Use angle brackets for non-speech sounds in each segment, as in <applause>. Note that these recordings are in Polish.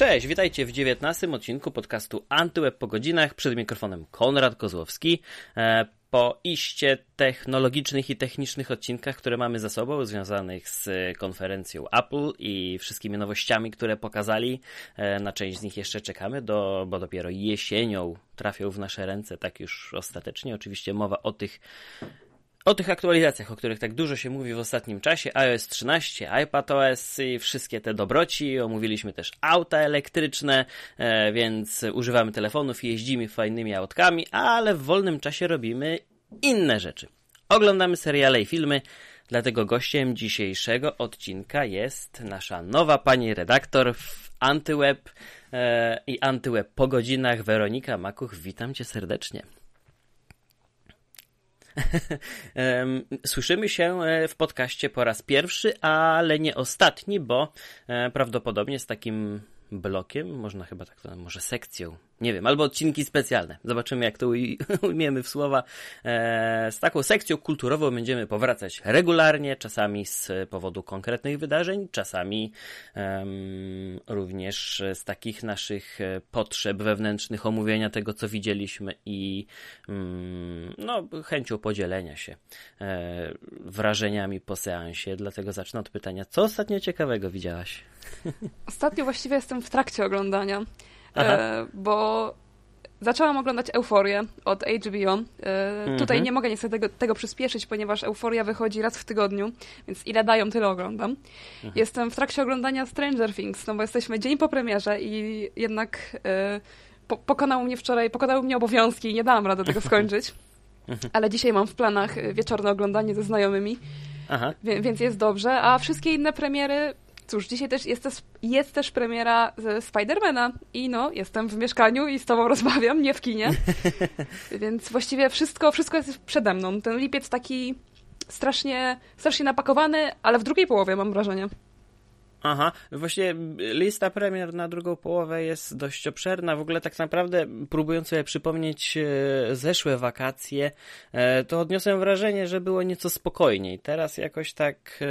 Cześć, witajcie w 19 odcinku podcastu Antyweb po godzinach. Przed mikrofonem Konrad Kozłowski. E, po iście technologicznych i technicznych odcinkach, które mamy za sobą, związanych z konferencją Apple i wszystkimi nowościami, które pokazali. E, na część z nich jeszcze czekamy, do, bo dopiero jesienią trafią w nasze ręce, tak już ostatecznie. Oczywiście mowa o tych o tych aktualizacjach, o których tak dużo się mówi w ostatnim czasie, iOS 13, iPadOS i wszystkie te dobroci. Omówiliśmy też auta elektryczne, e, więc używamy telefonów i jeździmy fajnymi autkami, ale w wolnym czasie robimy inne rzeczy. Oglądamy seriale i filmy, dlatego gościem dzisiejszego odcinka jest nasza nowa pani redaktor w Antyweb e, i Antyweb po godzinach, Weronika Makuch. Witam cię serdecznie. Słyszymy się e, w podcaście po raz pierwszy, ale nie ostatni, bo e, prawdopodobnie z takim blokiem, można chyba tak to, może sekcją nie wiem, albo odcinki specjalne. Zobaczymy, jak to <laughs> ujmiemy w słowa. E, z taką sekcją kulturową będziemy powracać regularnie, czasami z powodu konkretnych wydarzeń, czasami również z takich naszych e, potrzeb wewnętrznych, omówienia tego, co widzieliśmy i mm, no, chęcią podzielenia się e, wrażeniami po seansie. Dlatego zacznę od pytania, co ostatnio ciekawego widziałaś? <laughs> Ostatnio właściwie jestem w trakcie oglądania. E, bo zaczęłam oglądać Euforię od HBO. E, mhm. Tutaj nie mogę niestety tego, tego, przyspieszyć, ponieważ Euforia wychodzi raz w tygodniu, więc ile dają, tyle oglądam. Mhm. Jestem w trakcie oglądania Stranger Things, no bo jesteśmy dzień po premierze i jednak e, po, mnie wczoraj, pokonały mnie obowiązki i nie dałam rady tego <laughs> skończyć. Mhm. Ale dzisiaj mam w planach wieczorne oglądanie ze znajomymi. Aha. Więc jest dobrze, a wszystkie inne premiery Cóż, dzisiaj też jest, też jest też premiera Spidermana i no, jestem w mieszkaniu i z tobą <laughs> rozmawiam, nie w kinie. <laughs> Więc właściwie wszystko, wszystko jest przede mną. Ten lipiec taki strasznie, strasznie napakowany, ale w drugiej połowie mam wrażenie. Aha, właśnie lista premier na drugą połowę jest dość obszerna. W ogóle tak naprawdę, próbując sobie przypomnieć e, zeszłe wakacje, e, to odniosłem wrażenie, że było nieco spokojniej. Teraz jakoś tak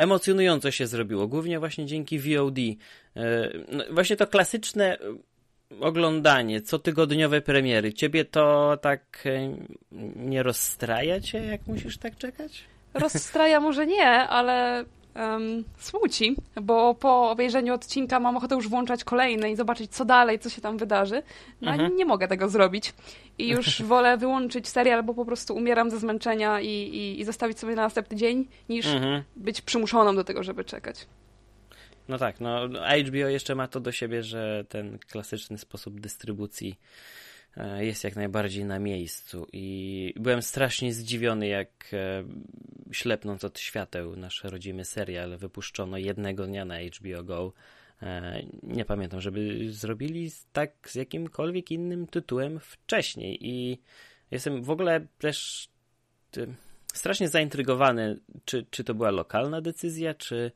emocjonująco się zrobiło, głównie właśnie dzięki VOD. E, no, właśnie to klasyczne oglądanie, cotygodniowe premiery. Ciebie to tak e, nie rozstraja cię, jak musisz tak czekać? Rozstraja może nie, ale um, smuci, bo po obejrzeniu odcinka mam ochotę już włączać kolejne i zobaczyć, co dalej, co się tam wydarzy. No mhm. nie mogę tego zrobić. I już <laughs> wolę wyłączyć serial, bo po prostu umieram ze zmęczenia i, i, i zostawić sobie na następny dzień, niż mhm. być przymuszoną do tego, żeby czekać. No tak, no HBO jeszcze ma to do siebie, że ten klasyczny sposób dystrybucji jest jak najbardziej na miejscu i byłem strasznie zdziwiony, jak e, ślepnąc od świateł nasz rodzimy serial wypuszczono jednego dnia na HBO Go. E, nie pamiętam, żeby zrobili tak z jakimkolwiek innym tytułem wcześniej i jestem w ogóle też strasznie zaintrygowany, czy, czy to była lokalna decyzja, czy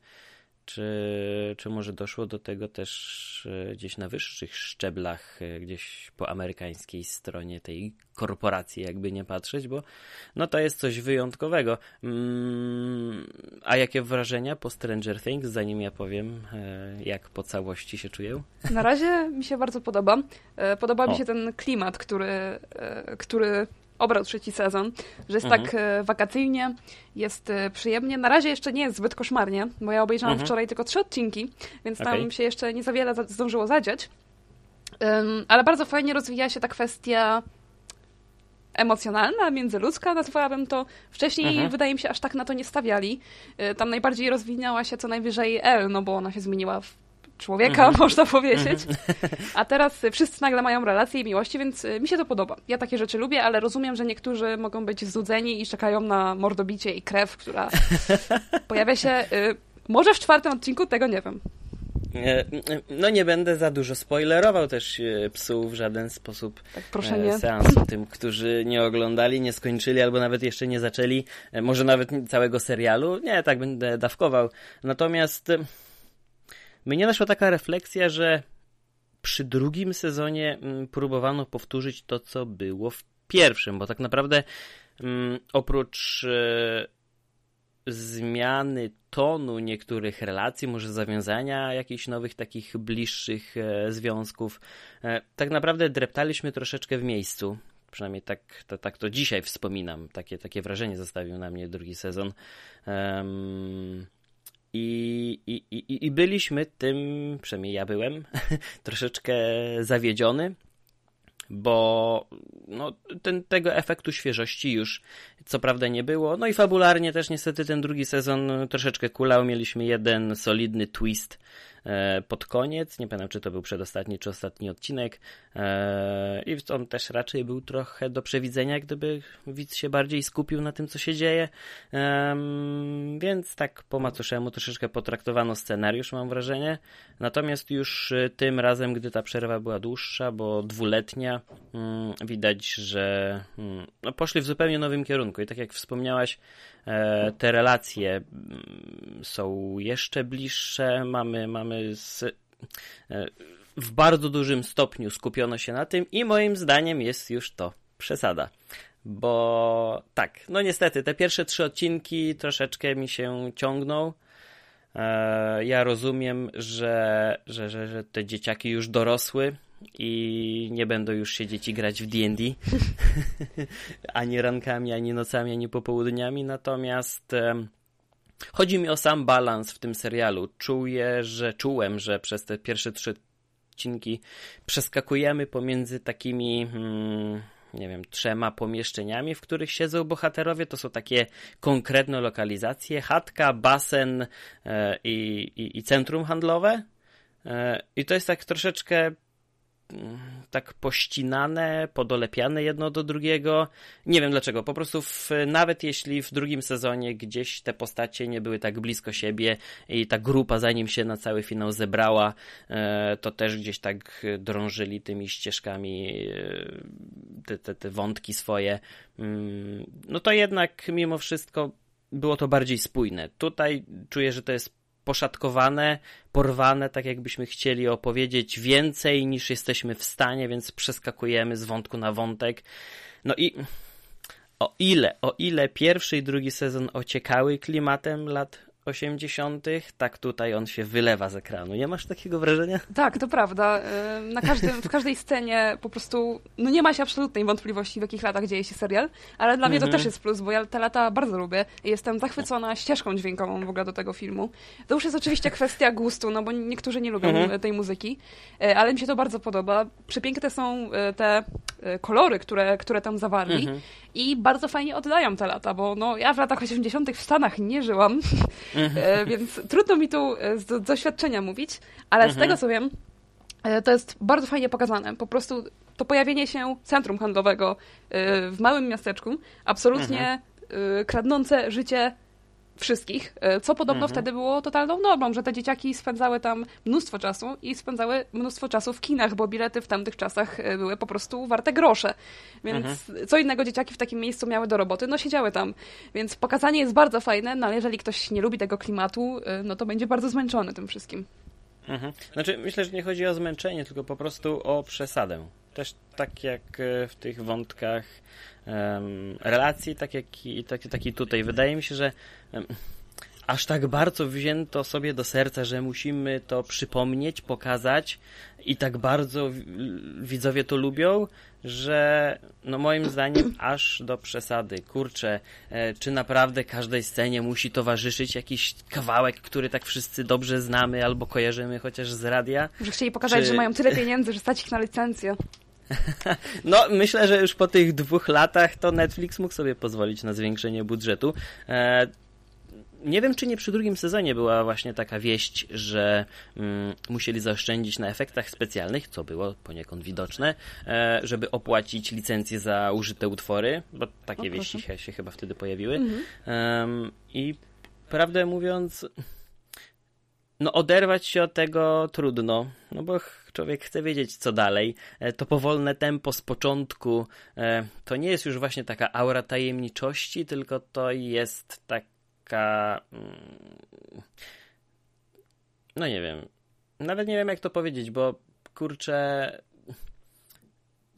czy, czy może doszło do tego też e, gdzieś na wyższych szczeblach, e, gdzieś po amerykańskiej stronie tej korporacji, jakby nie patrzeć, bo no to jest coś wyjątkowego. Mm, a jakie wrażenia po Stranger Things, zanim ja powiem, e, jak po całości się czuję? Na razie mi się bardzo podoba. Podoba o. mi się ten klimat, który, który obrał trzeci sezon, że jest tak, mhm. tak e, wakacyjnie, jest e, przyjemnie. Na razie jeszcze nie jest zbyt koszmarnie, bo ja obejrzałam mhm. wczoraj tylko trzy odcinki, więc okay. tam się jeszcze nie za wiele zdążyło zadziać. Um, ale bardzo fajnie rozwija się ta kwestia emocjonalna, międzyludzka, nazwałabym to. Wcześniej, mhm. wydaje mi się, aż tak na to nie stawiali. E, tam najbardziej rozwinęła się co najwyżej El, no bo ona się zmieniła w człowieka, mm -hmm. <laughs> można powiedzieć. Mm -hmm. A teraz wszyscy nagle mają relacje i miłości, więc y, mi się to podoba. Ja takie rzeczy lubię, ale rozumiem, że niektórzy mogą być znudzeni i czekają na mordobicie i krew, która <laughs> pojawia się y, może w czwartym odcinku, tego nie wiem. E, no nie będę za dużo spoilerował też e, psu w żaden sposób tak, proszę nie. seansu tym, którzy nie oglądali, nie skończyli albo nawet jeszcze nie zaczęli, e, może nawet całego serialu. Nie, tak będę dawkował. Natomiast mnie naszła taka refleksja, że przy drugim sezonie mm, próbowano powtórzyć to, co było w pierwszym, bo tak naprawdę mm, oprócz e, zmiany tonu niektórych relacji, może zawiązania jakichś nowych, takich bliższych e, związków. E, tak naprawdę dreptaliśmy troszeczkę w miejscu. Przynajmniej tak to, tak to dzisiaj wspominam. Takie, takie wrażenie zostawił na mnie drugi sezon. Um, i, i, i, I byliśmy tym, przynajmniej ja byłem, <laughs> troszeczkę zawiedziony, bo no, ten, tego efektu świeżości już co prawda nie było. No i fabularnie też niestety ten drugi sezon troszeczkę kulał. Mieliśmy jeden solidny twist pod koniec. Nie pamiętam, czy to był przedostatni, czy ostatni odcinek. E, I on też raczej był trochę do przewidzenia, gdyby widz się bardziej skupił na tym, co się dzieje. Więc tak po macoszemu troszeczkę potraktowano scenariusz, mam wrażenie. Natomiast już e, tym razem, gdy ta przerwa była dłuższa, bo dwuletnia, mm, widać, że mm, no, poszli w zupełnie nowym kierunku. I tak jak wspomniałaś, E, te relacje mm, są jeszcze bliższe. Mamy, mamy z, e, w bardzo dużym stopniu skupiono się na tym i moim zdaniem jest już to przesada. Bo tak, no niestety, te pierwsze trzy odcinki troszeczkę mi się ciągną. E, ja rozumiem, że, że, że, że te dzieciaki już dorosły, i nie będą już się dzieci grać w D&D <laughs> ani rankami, ani nocami, ani popołudniami, natomiast chodzi mi o sam balans w tym serialu. Czuję, że czułem, że przez te pierwsze trzy odcinki przeskakujemy pomiędzy takimi hmm, nie wiem, trzema pomieszczeniami, w których siedzą bohaterowie. To są takie konkretne lokalizacje, chatka, basen e, i, i, centrum handlowe. E, I to jest tak troszeczkę tak pościnane, podolepiane jedno do drugiego. Nie wiem dlaczego. Po prostu w, nawet jeśli w drugim sezonie gdzieś te postacie nie były tak blisko siebie i ta grupa zanim się na cały finał zebrała, e, to też gdzieś tak drążyli tymi ścieżkami e, te, te, te wątki swoje. Mm, no to jednak mimo wszystko było to bardziej spójne. Tutaj czuję, że to jest poszatkowane, porwane, tak jakbyśmy chcieli opowiedzieć więcej niż jesteśmy w stanie, więc przeskakujemy z wątku na wątek. No i o ile, o ile pierwszy i drugi sezon ociekały klimatem lat 80., tak tutaj on się wylewa z ekranu. Nie masz takiego wrażenia? Tak, to prawda. Na każdym, w każdej scenie po prostu no nie ma się absolutnej wątpliwości, w jakich latach dzieje się serial, ale dla mnie to mhm. też jest plus, bo ja te lata bardzo lubię i jestem zachwycona ścieżką dźwiękową w ogóle do tego filmu. To już jest oczywiście kwestia gustu, no bo niektórzy nie lubią mhm. tej muzyki, e, ale mi się to bardzo podoba. Przepiękne są e, te e, kolory, które, które tam zawarli mhm. i bardzo fajnie oddają te lata, bo no, ja w latach 80. w Stanach nie żyłam, <laughs> E, więc trudno mi tu e, z doświadczenia mówić, ale z mhm. tego co wiem, e, to jest bardzo fajnie pokazane. Po prostu to pojawienie się centrum handlowego w małym miasteczku, absolutnie mhm. kradnące życie wszystkich, e, co podobno mhm. wtedy było totalną normą, że te dzieciaki spędzały tam mnóstwo czasu i spędzały mnóstwo czasu w kinach, bo bilety w tamtych czasach e, były po prostu warte grosze. Więc mhm. co innego dzieciaki w takim miejscu miały do roboty, no siedziały tam. Więc pokazanie jest bardzo fajne, no ale jeżeli ktoś nie lubi tego klimatu, e, no to będzie bardzo zmęczony tym wszystkim. Mhm. Znaczy, myślę, że nie chodzi o zmęczenie, tylko po prostu o przesadę. Też tak jak w tych wątkach um, relacji, tak jak i tak, tak i tutaj. Wydaje mi się, że um, aż tak bardzo wzięto sobie do serca, że musimy to przypomnieć, pokazać i tak bardzo widzowie to lubią, że no moim zdaniem aż do przesady. Kurczę, e, czy naprawdę każdej scenie musi towarzyszyć jakiś kawałek, który tak wszyscy dobrze znamy albo kojarzymy chociaż z radia? Że chcieli pokazać, czy... że mają tyle pieniędzy, że stać ich na licencję. <laughs> No, myślę, że już po tych dwóch latach to Netflix mógł sobie pozwolić na zwiększenie budżetu. E, nie wiem, czy nie przy drugim sezonie była właśnie taka wieść, że mm, musieli zaoszczędzić na efektach specjalnych, co było poniekąd widoczne, e, żeby opłacić licencję za użyte utwory, bo takie o, wieści się, się, chyba wtedy pojawiły. Mhm. I prawdę mówiąc, no oderwać się od tego trudno, no bo człowiek chce wiedzieć, co dalej. E, to powolne tempo z początku e, to nie jest już właśnie taka aura tajemniczości, tylko to jest taka. Mm, no nie wiem. Nawet nie wiem, jak to powiedzieć, bo kurczę.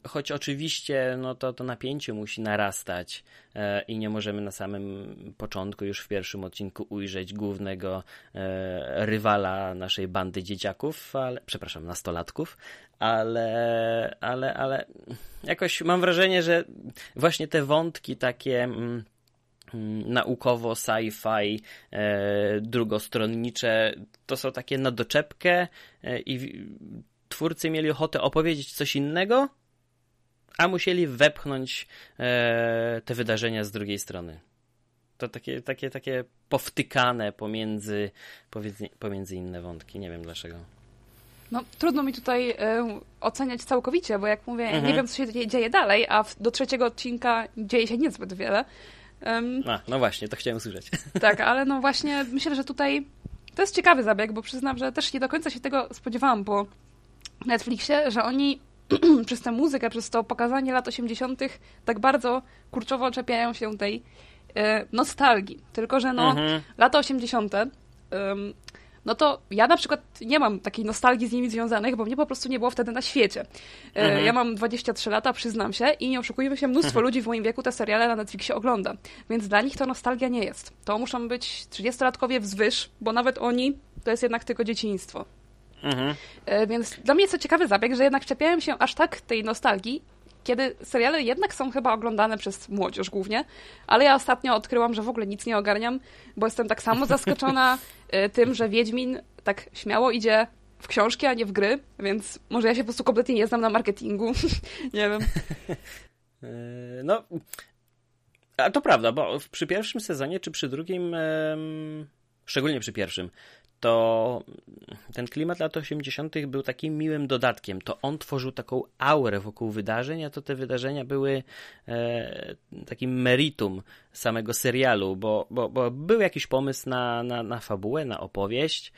Choć oczywiście no to, to napięcie musi narastać e, i nie możemy na samym początku, już w pierwszym odcinku ujrzeć głównego e, rywala naszej bandy dzieciaków, ale, przepraszam, nastolatków, ale, ale, ale jakoś mam wrażenie, że właśnie te wątki takie... Mm, mm naukowo, sci-fi, e, drugostronnicze, to są takie na doczepkę e, i twórcy mieli ochotę opowiedzieć coś innego, a musieli wepchnąć e, te wydarzenia z drugiej strony. To takie, takie, takie powtykane pomiędzy, pomiędzy, inne wątki. Nie wiem dlaczego. No, trudno mi tutaj e, oceniać całkowicie, bo jak mówię, mhm. nie wiem, co się dzieje dalej, a w, do trzeciego odcinka dzieje się niezbyt wiele. Um, a, no właśnie, to chciałem usłyszeć. <laughs> Tak, ale no właśnie myślę, że tutaj to jest ciekawy zabieg, bo przyznam, że też nie do końca się tego spodziewałam po Netflixie, że oni <clears throat> przez tę muzykę, przez to pokazanie lat 80. tak bardzo kurczowo czepiają się tej e, nostalgii. Tylko, że no, mhm. lata 80. no to ja na przykład nie mam takiej nostalgii z nimi związanych, bo mnie po prostu nie było wtedy na świecie. E, mhm. Ja mam 23 lata, przyznam się, i nie oszukujmy się, mnóstwo mhm. ludzi w moim wieku te seriale na Netflixie ogląda. Więc dla nich to nostalgia nie jest. To muszą być 30-latkowie wzwyż, bo nawet oni to jest jednak tylko dzieciństwo. Mhm. E, więc dla mnie jest to ciekawy zabieg, że jednak czepiałem się aż tak tej nostalgii, kiedy seriale jednak są chyba oglądane przez młodzież głównie, ale ja ostatnio odkryłam, że w ogóle nic nie ogarniam, bo jestem tak samo <laughs> zaskoczona e, tym, że Wiedźmin tak śmiało idzie w książki, a nie w gry, więc może ja się po prostu kompletnie nie znam na marketingu. <laughs> nie wiem. E, no, a to prawda, bo przy pierwszym sezonie, czy przy drugim, szczególnie przy pierwszym, to ten klimat lat 80. był takim miłym dodatkiem. To on tworzył taką aurę wokół wydarzeń, a to te wydarzenia były e, takim meritum samego serialu, bo, bo, bo był jakiś pomysł na, na, na fabułę, na opowieść.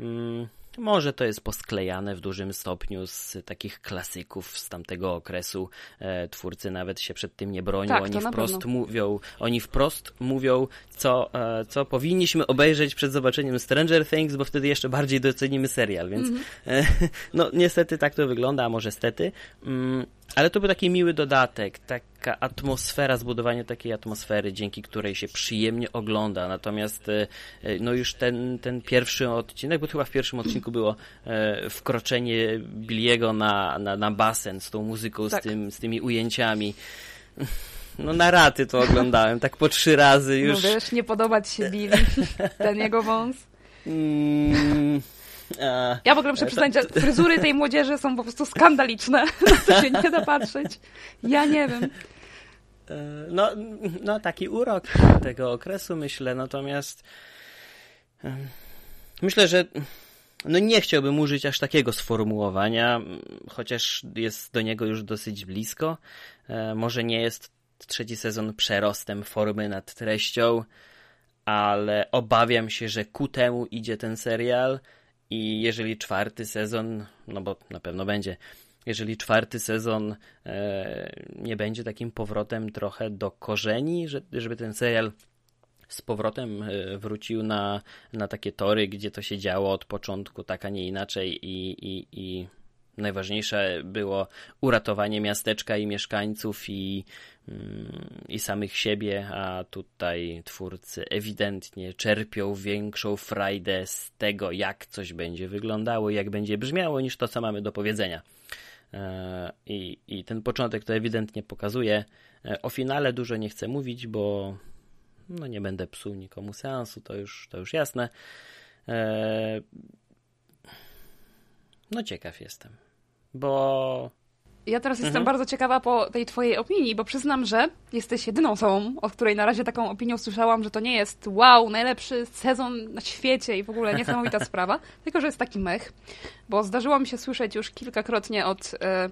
Mm może to jest posklejane w dużym stopniu z takich klasyków z tamtego okresu. E, twórcy nawet się przed tym nie bronią. Tak, oni wprost pewno. mówią, oni wprost mówią, co, e, co powinniśmy obejrzeć przed zobaczeniem Stranger Things, bo wtedy jeszcze bardziej docenimy serial, więc mm -hmm. e, <laughs> no niestety tak to wygląda, a może stety. Mm, ale to był taki miły dodatek, taka atmosfera, zbudowanie takiej atmosfery, dzięki której się przyjemnie ogląda. Natomiast e, e, no już ten, ten pierwszy odcinek, bo chyba w pierwszym odcinku było e, wkroczenie Billiego na, na, na basen z tą muzyką, tak. z, tym, z tymi ujęciami. No na raty to oglądałem, tak po trzy razy już. No wiesz, nie podoba ci się Billy, ten jego wąs? Mm, ja w ogóle muszę przyznać, że fryzury tej młodzieży są po prostu skandaliczne. <laughs> Na to się nie da patrzeć. Ja nie wiem. E, no, no taki urok tego okresu, myślę. Natomiast myślę, że no nie chciałbym użyć aż takiego sformułowania, chociaż jest do niego już dosyć blisko. E, może nie jest trzeci sezon przerostem formy nad treścią, ale obawiam się, że ku temu idzie ten serial i jeżeli czwarty sezon, no bo na pewno będzie, jeżeli czwarty sezon e, nie będzie takim powrotem trochę do korzeni, że, żeby ten serial z powrotem e, wrócił na, na takie tory, gdzie to się działo od początku, tak a nie inaczej i, i, i najważniejsze było uratowanie miasteczka i mieszkańców i i samych siebie, a tutaj twórcy ewidentnie czerpią większą frajdę z tego, jak coś będzie wyglądało, jak będzie brzmiało, niż to, co mamy do powiedzenia. E, I, i ten początek to ewidentnie pokazuje. E, o finale dużo nie chcę mówić, bo no nie będę psuł nikomu seansu, to już, to już jasne. E, no ciekaw jestem, bo ja teraz mhm. jestem bardzo ciekawa po tej twojej opinii, bo przyznam, że jesteś jedyną osobą, od której na razie taką opinię usłyszałam, że to nie jest wow, najlepszy sezon na świecie i w ogóle niesamowita <laughs> sprawa, tylko że jest taki mech, bo zdarzyło mi się słyszeć już kilkakrotnie od e,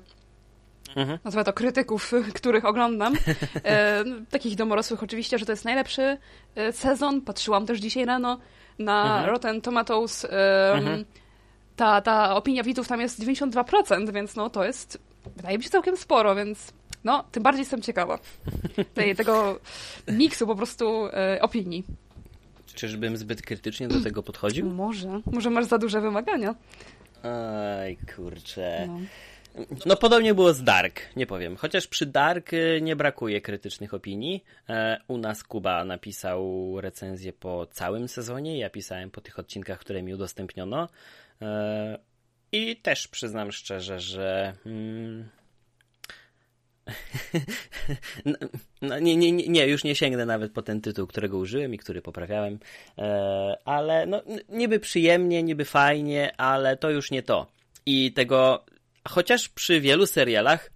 mhm. nazwę to krytyków, <laughs> których oglądam, e, <laughs> takich domorosłych oczywiście, że to jest najlepszy e, sezon. Patrzyłam też dzisiaj rano na mhm. Rotten Tomatoes. E, mhm. ta, ta opinia widzów tam jest 92%, więc no to jest wydaje mi się całkiem sporo, więc no, tym bardziej jestem ciekawa tej, <laughs> tego miksu po prostu e, opinii. Czyżbym zbyt krytycznie do tego podchodził? <clears throat> Może. Może masz za duże wymagania. Oj, kurczę. No. No podobnie było z Dark, nie powiem. Chociaż przy Dark y, nie brakuje krytycznych opinii. E, u nas Kuba napisał recenzję po całym sezonie, ja pisałem po tych odcinkach, które mi udostępniono. I też przyznam szczerze, że... Hmm, <laughs> no, no, nie, nie, nie, już nie sięgnę nawet po ten tytuł, którego użyłem i który poprawiałem, e, ale no, niby przyjemnie, niby fajnie, ale to już nie to. I tego, chociaż przy wielu serialach,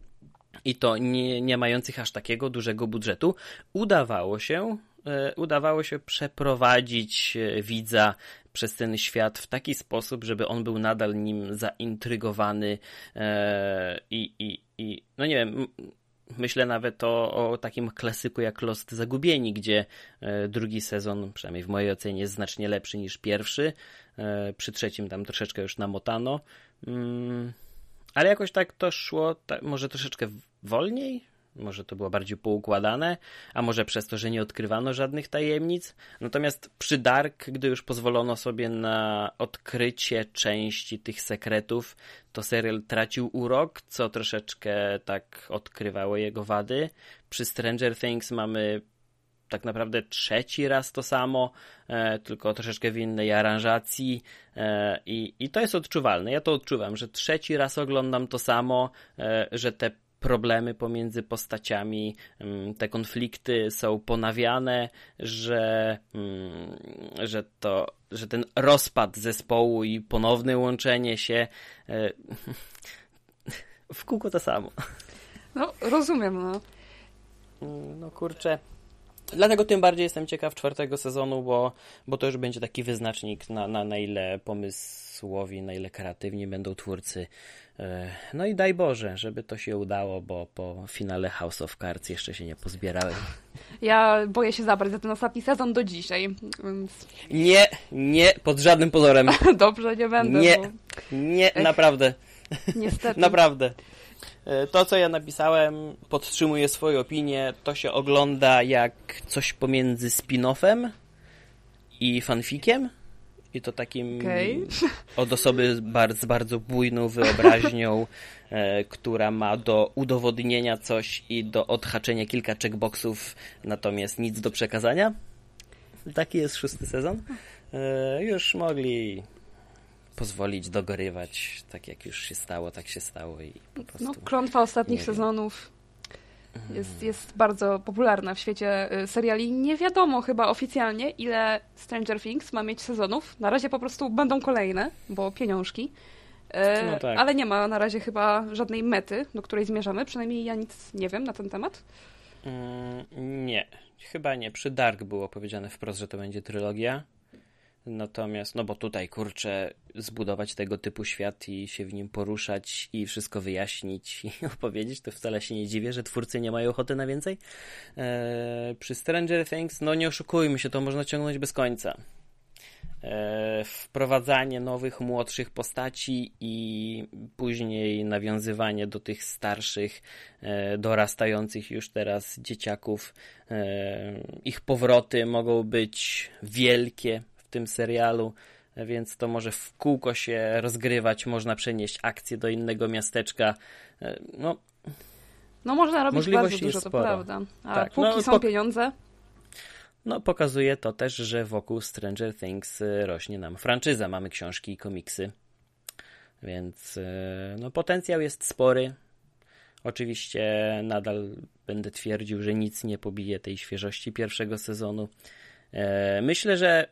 i to nie, nie mających aż takiego dużego budżetu, udawało się, e, udawało się przeprowadzić e, widza przez ten świat w taki sposób, żeby on był nadal nim zaintrygowany i, i, i no nie wiem, myślę nawet o, o takim klasyku jak Lost Zagubieni, gdzie e, drugi sezon, przynajmniej w mojej ocenie, jest znacznie lepszy niż pierwszy. E, przy trzecim tam troszeczkę już namotano. Mm, ale jakoś tak to szło, może troszeczkę wolniej, może to było bardziej poukładane, a może przez to, że nie odkrywano żadnych tajemnic. Natomiast przy Dark, gdy już pozwolono sobie na odkrycie części tych sekretów, to serial tracił urok, co troszeczkę tak odkrywało jego wady. Przy Stranger Things mamy tak naprawdę trzeci raz to samo, e, tylko troszeczkę w innej aranżacji e, i, i to jest odczuwalne. Ja to odczuwam, że trzeci raz oglądam to samo, e, że te problemy pomiędzy postaciami, mm, te konflikty są ponawiane, że, mm, że, to, że ten rozpad zespołu i ponowne łączenie się e, <laughs> w kółko to samo. No, rozumiem, no. No kurczę. Dlatego tym bardziej jestem ciekaw czwartego sezonu, bo, bo to już będzie taki wyznacznik na, na, na ile pomysłowi, na ile kreatywni będą twórcy no i daj Boże, żeby to się udało, bo po finale House of Cards jeszcze się nie pozbierałem. Ja boję się zabrać za ten ostatni sezon do dzisiaj. Więc... Nie, nie, pod żadnym pozorem. <laughs> Dobrze, nie będę. Nie, bo... nie, Ech, naprawdę. Niestety. <laughs> naprawdę. E, to, co ja napisałem, podtrzymuję swoją opinię. To się ogląda jak coś pomiędzy spin-offem i fanfikiem i to takim okay. <laughs> od osoby z bardzo bujną wyobraźnią, <laughs> e, która ma do udowodnienia coś i do odhaczenia kilka checkboxów, natomiast nic do przekazania. Taki jest szósty sezon. E, już mogli pozwolić dogorywać, tak jak już się stało, tak się stało i po no, prostu... No, klątwa ostatnich sezonów jest, jest bardzo popularna w świecie y, seriali. Nie wiadomo chyba oficjalnie, ile Stranger Things ma mieć sezonów. Na razie po prostu będą kolejne, bo pieniążki. Y, no tak. Ale nie ma na razie chyba żadnej mety, do której zmierzamy. Przynajmniej ja nic nie wiem na ten temat. Mm, nie, chyba nie. Przy Dark było powiedziane wprost, że to będzie trylogia. Natomiast, no bo tutaj kurczę, zbudować tego typu świat i się w nim poruszać i wszystko wyjaśnić i <laughs> opowiedzieć, to wcale się nie dziwię, że twórcy nie mają ochoty na więcej. Eee, przy Stranger Things, no nie oszukujmy się, to można ciągnąć bez końca. Eee, wprowadzanie nowych, młodszych postaci i później nawiązywanie do tych starszych, e, dorastających już teraz dzieciaków. E, ich powroty mogą być wielkie, tym serialu, więc to może w kółko się rozgrywać, można przenieść akcję do innego miasteczka. E, no, no można robić bardzo dużo, to prawda. A tak, póki no, są po... pieniądze... No, pokazuje to też, że wokół Stranger Things e, rośnie nam franczyza. Mamy książki i komiksy, więc e, no, potencjał jest spory. Oczywiście nadal będę twierdził, że nic nie pobije tej świeżości pierwszego sezonu. Myślę, że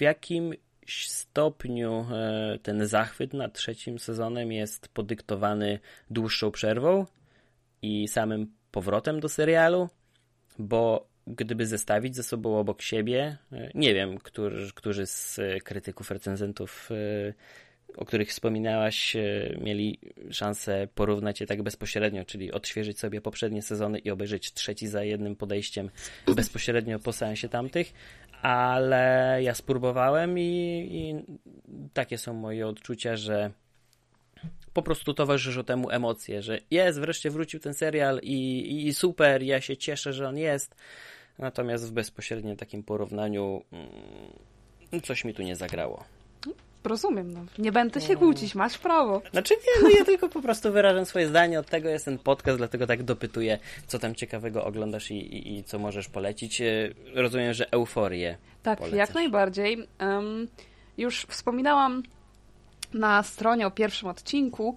w jakim stopniu e, ten zachwyt nad trzecim sezonem jest podyktowany dłuższą przerwą i samym powrotem do serialu, bo gdyby zestawić ze sobą obok siebie, e, nie wiem, którzy, którzy z krytyków, recenzentów, e, o których wspominałaś, mieli szansę porównać je tak bezpośrednio, czyli odświeżyć sobie poprzednie sezony i obejrzeć trzeci za jednym podejściem bezpośrednio po seansie tamtych, ale ja spróbowałem i, i takie są moje odczucia, że po prostu towarzyszą temu emocje, że jest, wreszcie wrócił ten serial i, i super, ja się cieszę, że on jest. Natomiast w bezpośrednim takim porównaniu mm, coś mi tu nie zagrało. Rozumiem, no. Nie będę się kłócić, masz prawo. Znaczy nie, no ja tylko po prostu wyrażam swoje zdanie, od tego jest ten podcast, dlatego tak dopytuję, co tam ciekawego oglądasz i, i, i co możesz polecić. E, rozumiem, że euforię Tak, polecasz. jak najbardziej. Um, już wspominałam na stronie o pierwszym odcinku.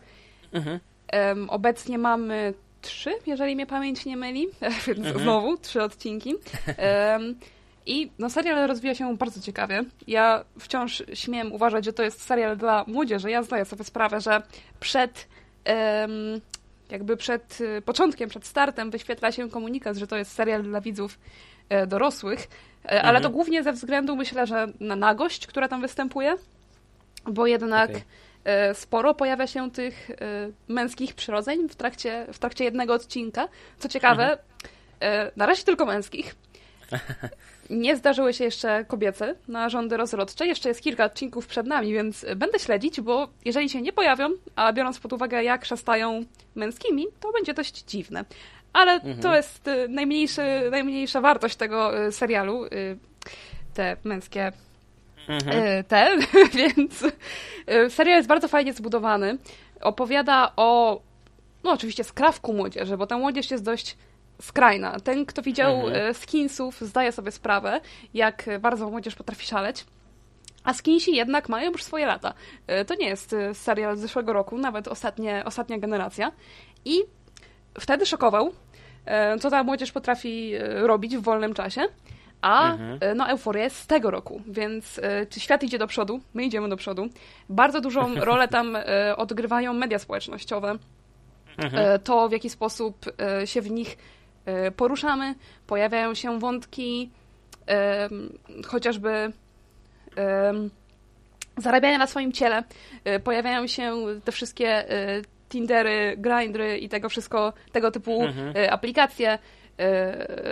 Mhm. Um, obecnie mamy trzy, jeżeli mnie pamięć nie myli, więc <laughs> Mhm. znowu trzy odcinki. Um, I no, serial rozwija się bardzo ciekawie. Ja wciąż śmiem uważać, że to jest serial dla młodzieży. Ja zdaję sobie sprawę, że przed em, jakby przed y, początkiem, przed startem wyświetla się komunikat, że to jest serial dla widzów e, dorosłych, e, ale Mhm. to głównie ze względu, myślę, że na nagość, która tam występuje, bo jednak Okej. e, sporo pojawia się tych e, męskich przyrodzeń w trakcie, w trakcie jednego odcinka. Co ciekawe, Mhm. e, na razie tylko męskich. <laughs> Nie zdarzyły się jeszcze kobiece narządy rozrodcze. Jeszcze jest kilka odcinków przed nami, więc będę śledzić, bo jeżeli się nie pojawią, a biorąc pod uwagę, jak szastają męskimi, to będzie dość dziwne. Ale to jest y, najmniejszy, najmniejsza wartość tego y, serialu. y, Te męskie Mhm. te, <laughs> więc serial jest bardzo fajnie zbudowany. Opowiada o, no oczywiście skrawku młodzieży, bo ta młodzież jest dość skrajna. Ten, kto widział Mhm. Skinsów, zdaje sobie sprawę, jak bardzo młodzież potrafi szaleć. A Skinsi jednak mają już swoje lata. Y, To nie jest y, serial z zeszłego roku, nawet ostatnie, ostatnia generacja. I wtedy szokował, co ta młodzież potrafi robić w wolnym czasie. A Mhm. no, euforia jest z tego roku, więc czy świat idzie do przodu? My idziemy do przodu. Bardzo dużą <laughs> rolę tam odgrywają media społecznościowe. Mhm. E, to, w jaki sposób e, się w nich e, poruszamy. Pojawiają się wątki chociażby zarabiania na swoim ciele. E, Pojawiają się te wszystkie e, Tindery, Grindry i tego wszystko, tego typu Mhm. aplikacje.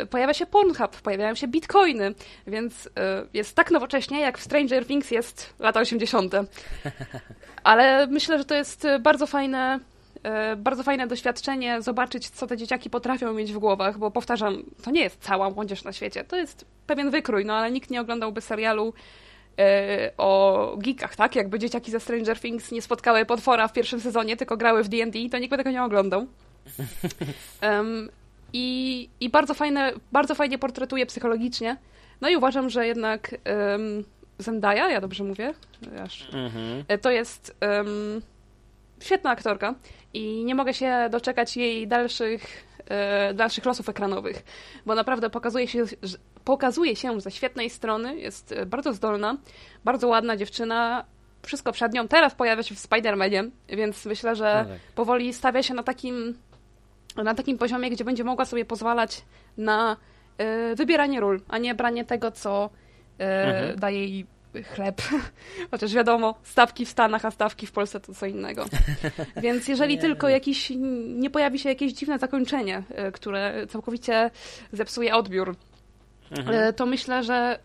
Pojawia się Pornhub, pojawiają się bitcoiny, więc jest tak nowocześnie, jak w Stranger Things jest lata 80. <laughs> Ale myślę, że to jest bardzo fajne, bardzo fajne doświadczenie zobaczyć, co te dzieciaki potrafią mieć w głowach, bo powtarzam, to nie jest cała młodzież na świecie, to jest pewien wykrój, no ale nikt nie oglądałby serialu e, o geekach, tak? Jakby dzieciaki ze Stranger Things nie spotkały potwora w pierwszym sezonie, tylko grały w D&D, to nikt by tego nie oglądał. <laughs> Em, i, I bardzo fajne, bardzo fajnie portretuje psychologicznie. No i uważam, że jednak um, Zendaya, ja dobrze mówię, aż Mhm. E, To jest em, świetna aktorka i nie mogę się doczekać jej dalszych, e, dalszych losów ekranowych, bo naprawdę pokazuje się, pokazuje się ze świetnej strony, jest e, bardzo zdolna, bardzo ładna dziewczyna, wszystko przed nią. Teraz pojawia się w Spider-Manie, więc myślę, że No tak. powoli stawia się na takim, na takim poziomie, gdzie będzie mogła sobie pozwalać na e, wybieranie ról, a nie branie tego, co e, Mhm. daje jej chleb. <laughs> Chociaż wiadomo, stawki w Stanach, a stawki w Polsce to co innego. <laughs> Więc jeżeli Nie. tylko jakiś, nie pojawi się jakieś dziwne zakończenie, e, które całkowicie zepsuje odbiór, Mhm. e, to myślę, że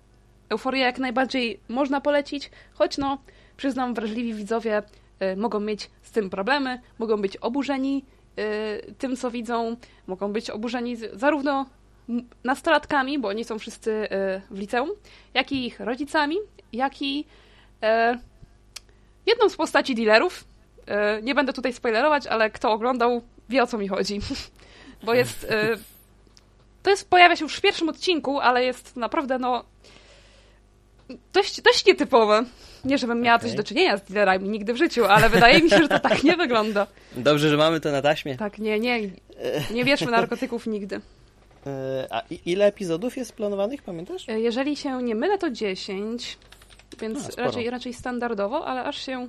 Euforię jak najbardziej można polecić, choć no, przyznam, wrażliwi widzowie e, mogą mieć z tym problemy, mogą być oburzeni tym, co widzą, mogą być oburzeni zarówno nastolatkami, bo oni są wszyscy w liceum, jak i ich rodzicami, jak i e, jedną z postaci dealerów. E, nie będę tutaj spoilerować, ale kto oglądał, wie o co mi chodzi. <laughs> Bo jest. E, to jest, pojawia się już w pierwszym odcinku, ale jest naprawdę, no. Dość, dość nietypowe. Nie, żebym miała coś Okej. do czynienia z dealerami nigdy w życiu, ale wydaje mi się, że to tak nie wygląda. Dobrze, że mamy to na taśmie. Tak, nie, nie. Nie bierzmy narkotyków nigdy. E, A ile epizodów jest planowanych, pamiętasz? E, Jeżeli się nie mylę, to 10, więc A, sporo. raczej, raczej standardowo, ale aż się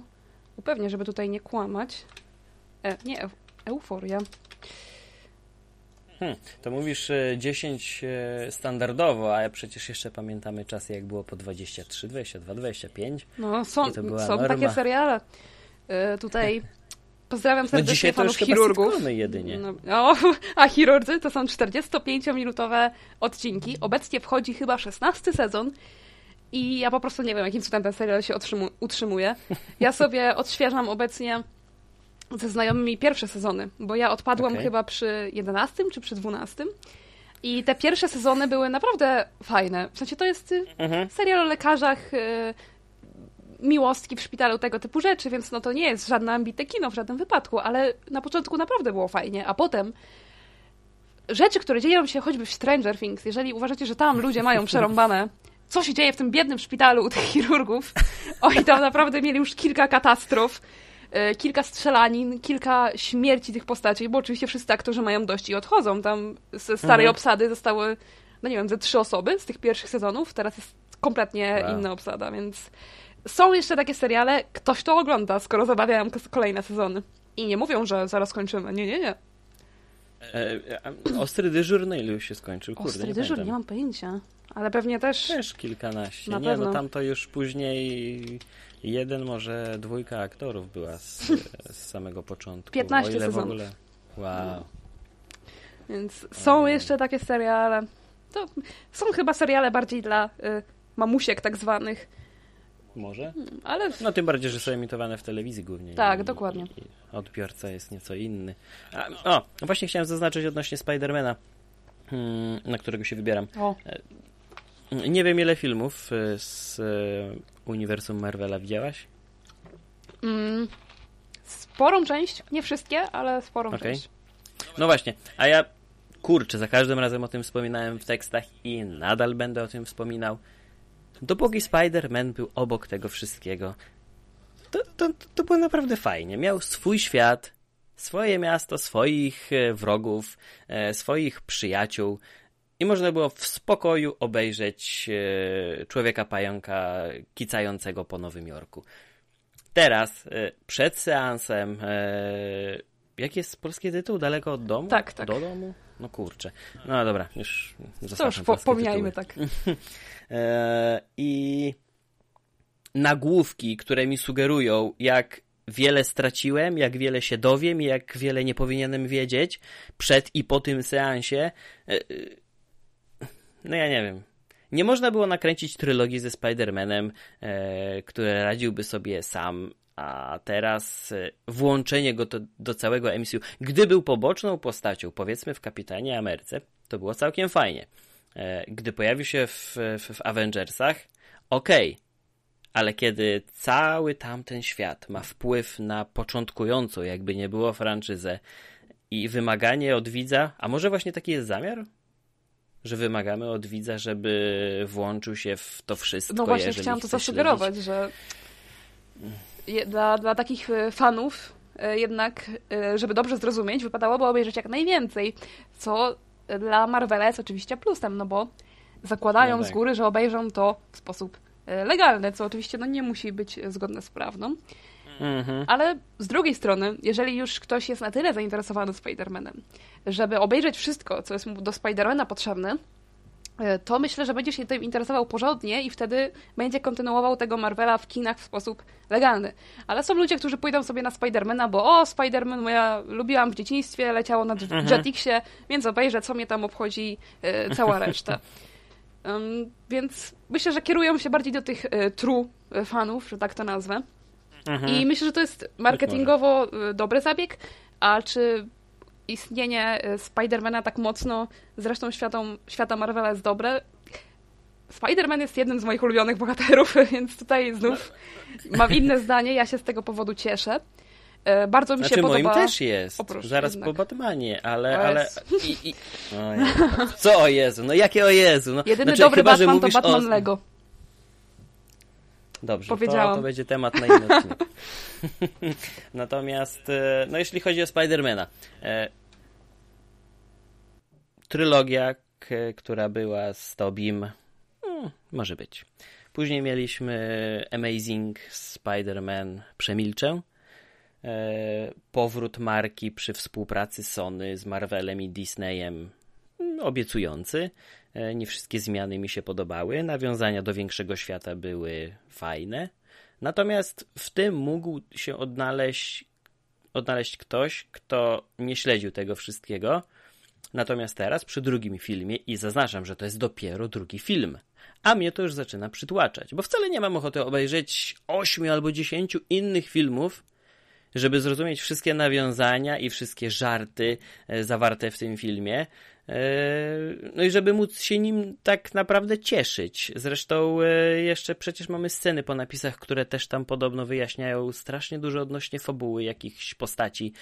upewnię, żeby tutaj nie kłamać. E, nie, eu- euforia. Hmm, to mówisz e, 10 e, standardowo, a przecież jeszcze pamiętamy czasy, jak było po 23, 22, 25. No, są, to są norma. takie seriale. E, tutaj <laughs> pozdrawiam No serdecznie dzisiaj to panów już chyba chirurgów. sitcomy jedynie. No, no, <laughs> a chirurdzy to są 45-minutowe odcinki. Obecnie wchodzi chyba 16 sezon. I ja po prostu nie wiem, jakim cudem ten serial się utrzymuje. Ja sobie <laughs> odświeżam obecnie ze znajomymi pierwsze sezony, bo ja odpadłam Okej. chyba przy 11 czy przy 12. I te pierwsze sezony były naprawdę fajne. W sensie to jest y, Mhm. serial o lekarzach, y, miłostki w szpitalu, tego typu rzeczy, więc no to nie jest żadne ambitne kino w żadnym wypadku, ale na początku naprawdę było fajnie, a potem rzeczy, które dzieją się choćby w Stranger Things, jeżeli uważacie, że tam ludzie mają przerąbane, co się dzieje w tym biednym szpitalu u tych chirurgów, oni tam naprawdę mieli już kilka katastrof, e, kilka strzelanin, kilka śmierci tych postaci, bo oczywiście wszyscy aktorzy mają dość i odchodzą. Tam ze starej mhm. obsady zostały, no nie wiem, ze trzy osoby z tych pierwszych sezonów, teraz jest kompletnie wow. inna obsada, więc są jeszcze takie seriale, ktoś to ogląda, skoro zabawiają kolejne sezony. I nie mówią, że zaraz kończymy. Nie, nie, nie. E, ostry dyżur, na ilu już się skończył? Kurde, ostry nie dyżur, pamiętam. nie mam pojęcia. Ale pewnie też... Też kilkanaście. Na nie, no pewno. no tam to już później jeden, może dwójka aktorów była z, z samego początku. 15 sezonów. Ogóle... Wow. Więc są jeszcze takie seriale. To są chyba seriale bardziej dla y, mamusiek tak zwanych, może. Hmm, ale... No tym bardziej, że są emitowane w telewizji głównie. Tak, i, dokładnie. I odbiorca jest nieco inny. A, o, no właśnie chciałem zaznaczyć odnośnie Spidermana, hmm, na którego się wybieram. O. E, nie wiem ile filmów e, z e, uniwersum Marvela widziałaś? Mm, sporą część, nie wszystkie, ale sporą okay. część. No właśnie, a ja kurczę, za każdym razem o tym wspominałem w tekstach i nadal będę o tym wspominał. Dopóki Spider-Man był obok tego wszystkiego, to, to, to było naprawdę fajnie. Miał swój świat, swoje miasto, swoich e, wrogów, e, swoich przyjaciół i można było w spokoju obejrzeć e, człowieka pająka kicającego po Nowym Jorku. Teraz, przed seansem, jaki jest polski tytuł? Daleko od domu? Tak, tak. Do domu? No kurczę. No dobra, już Cóż, po, pomijajmy tak. <laughs> e, I nagłówki, które mi sugerują, jak wiele straciłem, jak wiele się dowiem i jak wiele nie powinienem wiedzieć przed i po tym seansie. E, e, no ja nie wiem. Nie można było nakręcić trylogii ze Spider-Manem, które radziłby sobie sam a teraz włączenie go do, do całego MCU. Gdy był poboczną postacią, powiedzmy w Kapitanie Ameryce, to było całkiem fajnie. E, gdy pojawił się w, w, w Avengersach, okej, okay. ale kiedy cały tamten świat ma wpływ na początkującą, jakby nie było franczyzę i wymaganie od widza, a może właśnie taki jest zamiar? Że wymagamy od widza, żeby włączył się w to wszystko. No właśnie, chciałam to zasugerować, śledzić. że dla, dla takich e, fanów e, jednak, żeby dobrze zrozumieć, wypadałoby obejrzeć jak najwięcej, co dla Marvela jest oczywiście plusem, no bo zakładają no tak. z góry, że obejrzą to w sposób legalny, co oczywiście no, nie musi być zgodne z prawdą. Mhm. Ale z drugiej strony, jeżeli już ktoś jest na tyle zainteresowany Spider-Manem, żeby obejrzeć wszystko, co jest mu do Spider-Mana potrzebne, E, to myślę, że będzie się tym interesował porządnie i wtedy będzie kontynuował tego Marvela w kinach w sposób legalny. Ale są ludzie, którzy pójdą sobie na Spidermana, bo o, Spiderman, moja lubiłam w dzieciństwie, leciało na mhm. Jetixie, więc obejrzę, co mnie tam obchodzi e, cała <laughs> reszta. Um, więc myślę, że kierują się bardziej do tych e, true fanów, że tak to nazwę. Mhm. I myślę, że to jest marketingowo dobry zabieg, a czy istnienie y, Spidermana tak mocno, zresztą światą, świata Marvela jest dobre. Spider-Man jest jednym z moich ulubionych bohaterów, <laughs> więc tutaj znów <laughs> mam inne zdanie. Ja się z tego powodu cieszę. Y, bardzo mi znaczy, się podoba. moim też jest. Zaraz jednak. po Batmanie, ale. ale... I, i... O Co o Jezu? No jakie o Jezu? No, Jedyny znaczy, dobry chyba, Batman to Batman o... Lego. Dobrze, Powiedziałam. To, to będzie temat na inny odcinek. <laughs> <laughs> Natomiast, e, no jeśli chodzi o Spidermana, e, trylogia, która była z Tobim, hmm, może być. Później mieliśmy Amazing Spider-Man Przemilczę. E, powrót marki przy współpracy Sony z Marvelem i Disneyem hmm, obiecujący. Nie wszystkie zmiany mi się podobały. Nawiązania do większego świata były fajne. Natomiast w tym mógł się odnaleźć, odnaleźć ktoś, kto nie śledził tego wszystkiego. Natomiast teraz przy drugim filmie, i zaznaczam, że to jest dopiero drugi film, a mnie to już zaczyna przytłaczać, bo wcale nie mam ochoty obejrzeć ośmiu albo dziesięciu innych filmów, żeby zrozumieć wszystkie nawiązania i wszystkie żarty e, zawarte w tym filmie. no i żeby móc się nim tak naprawdę cieszyć. Zresztą jeszcze przecież mamy sceny po napisach, które też tam podobno wyjaśniają strasznie dużo odnośnie fabuły jakichś postaci.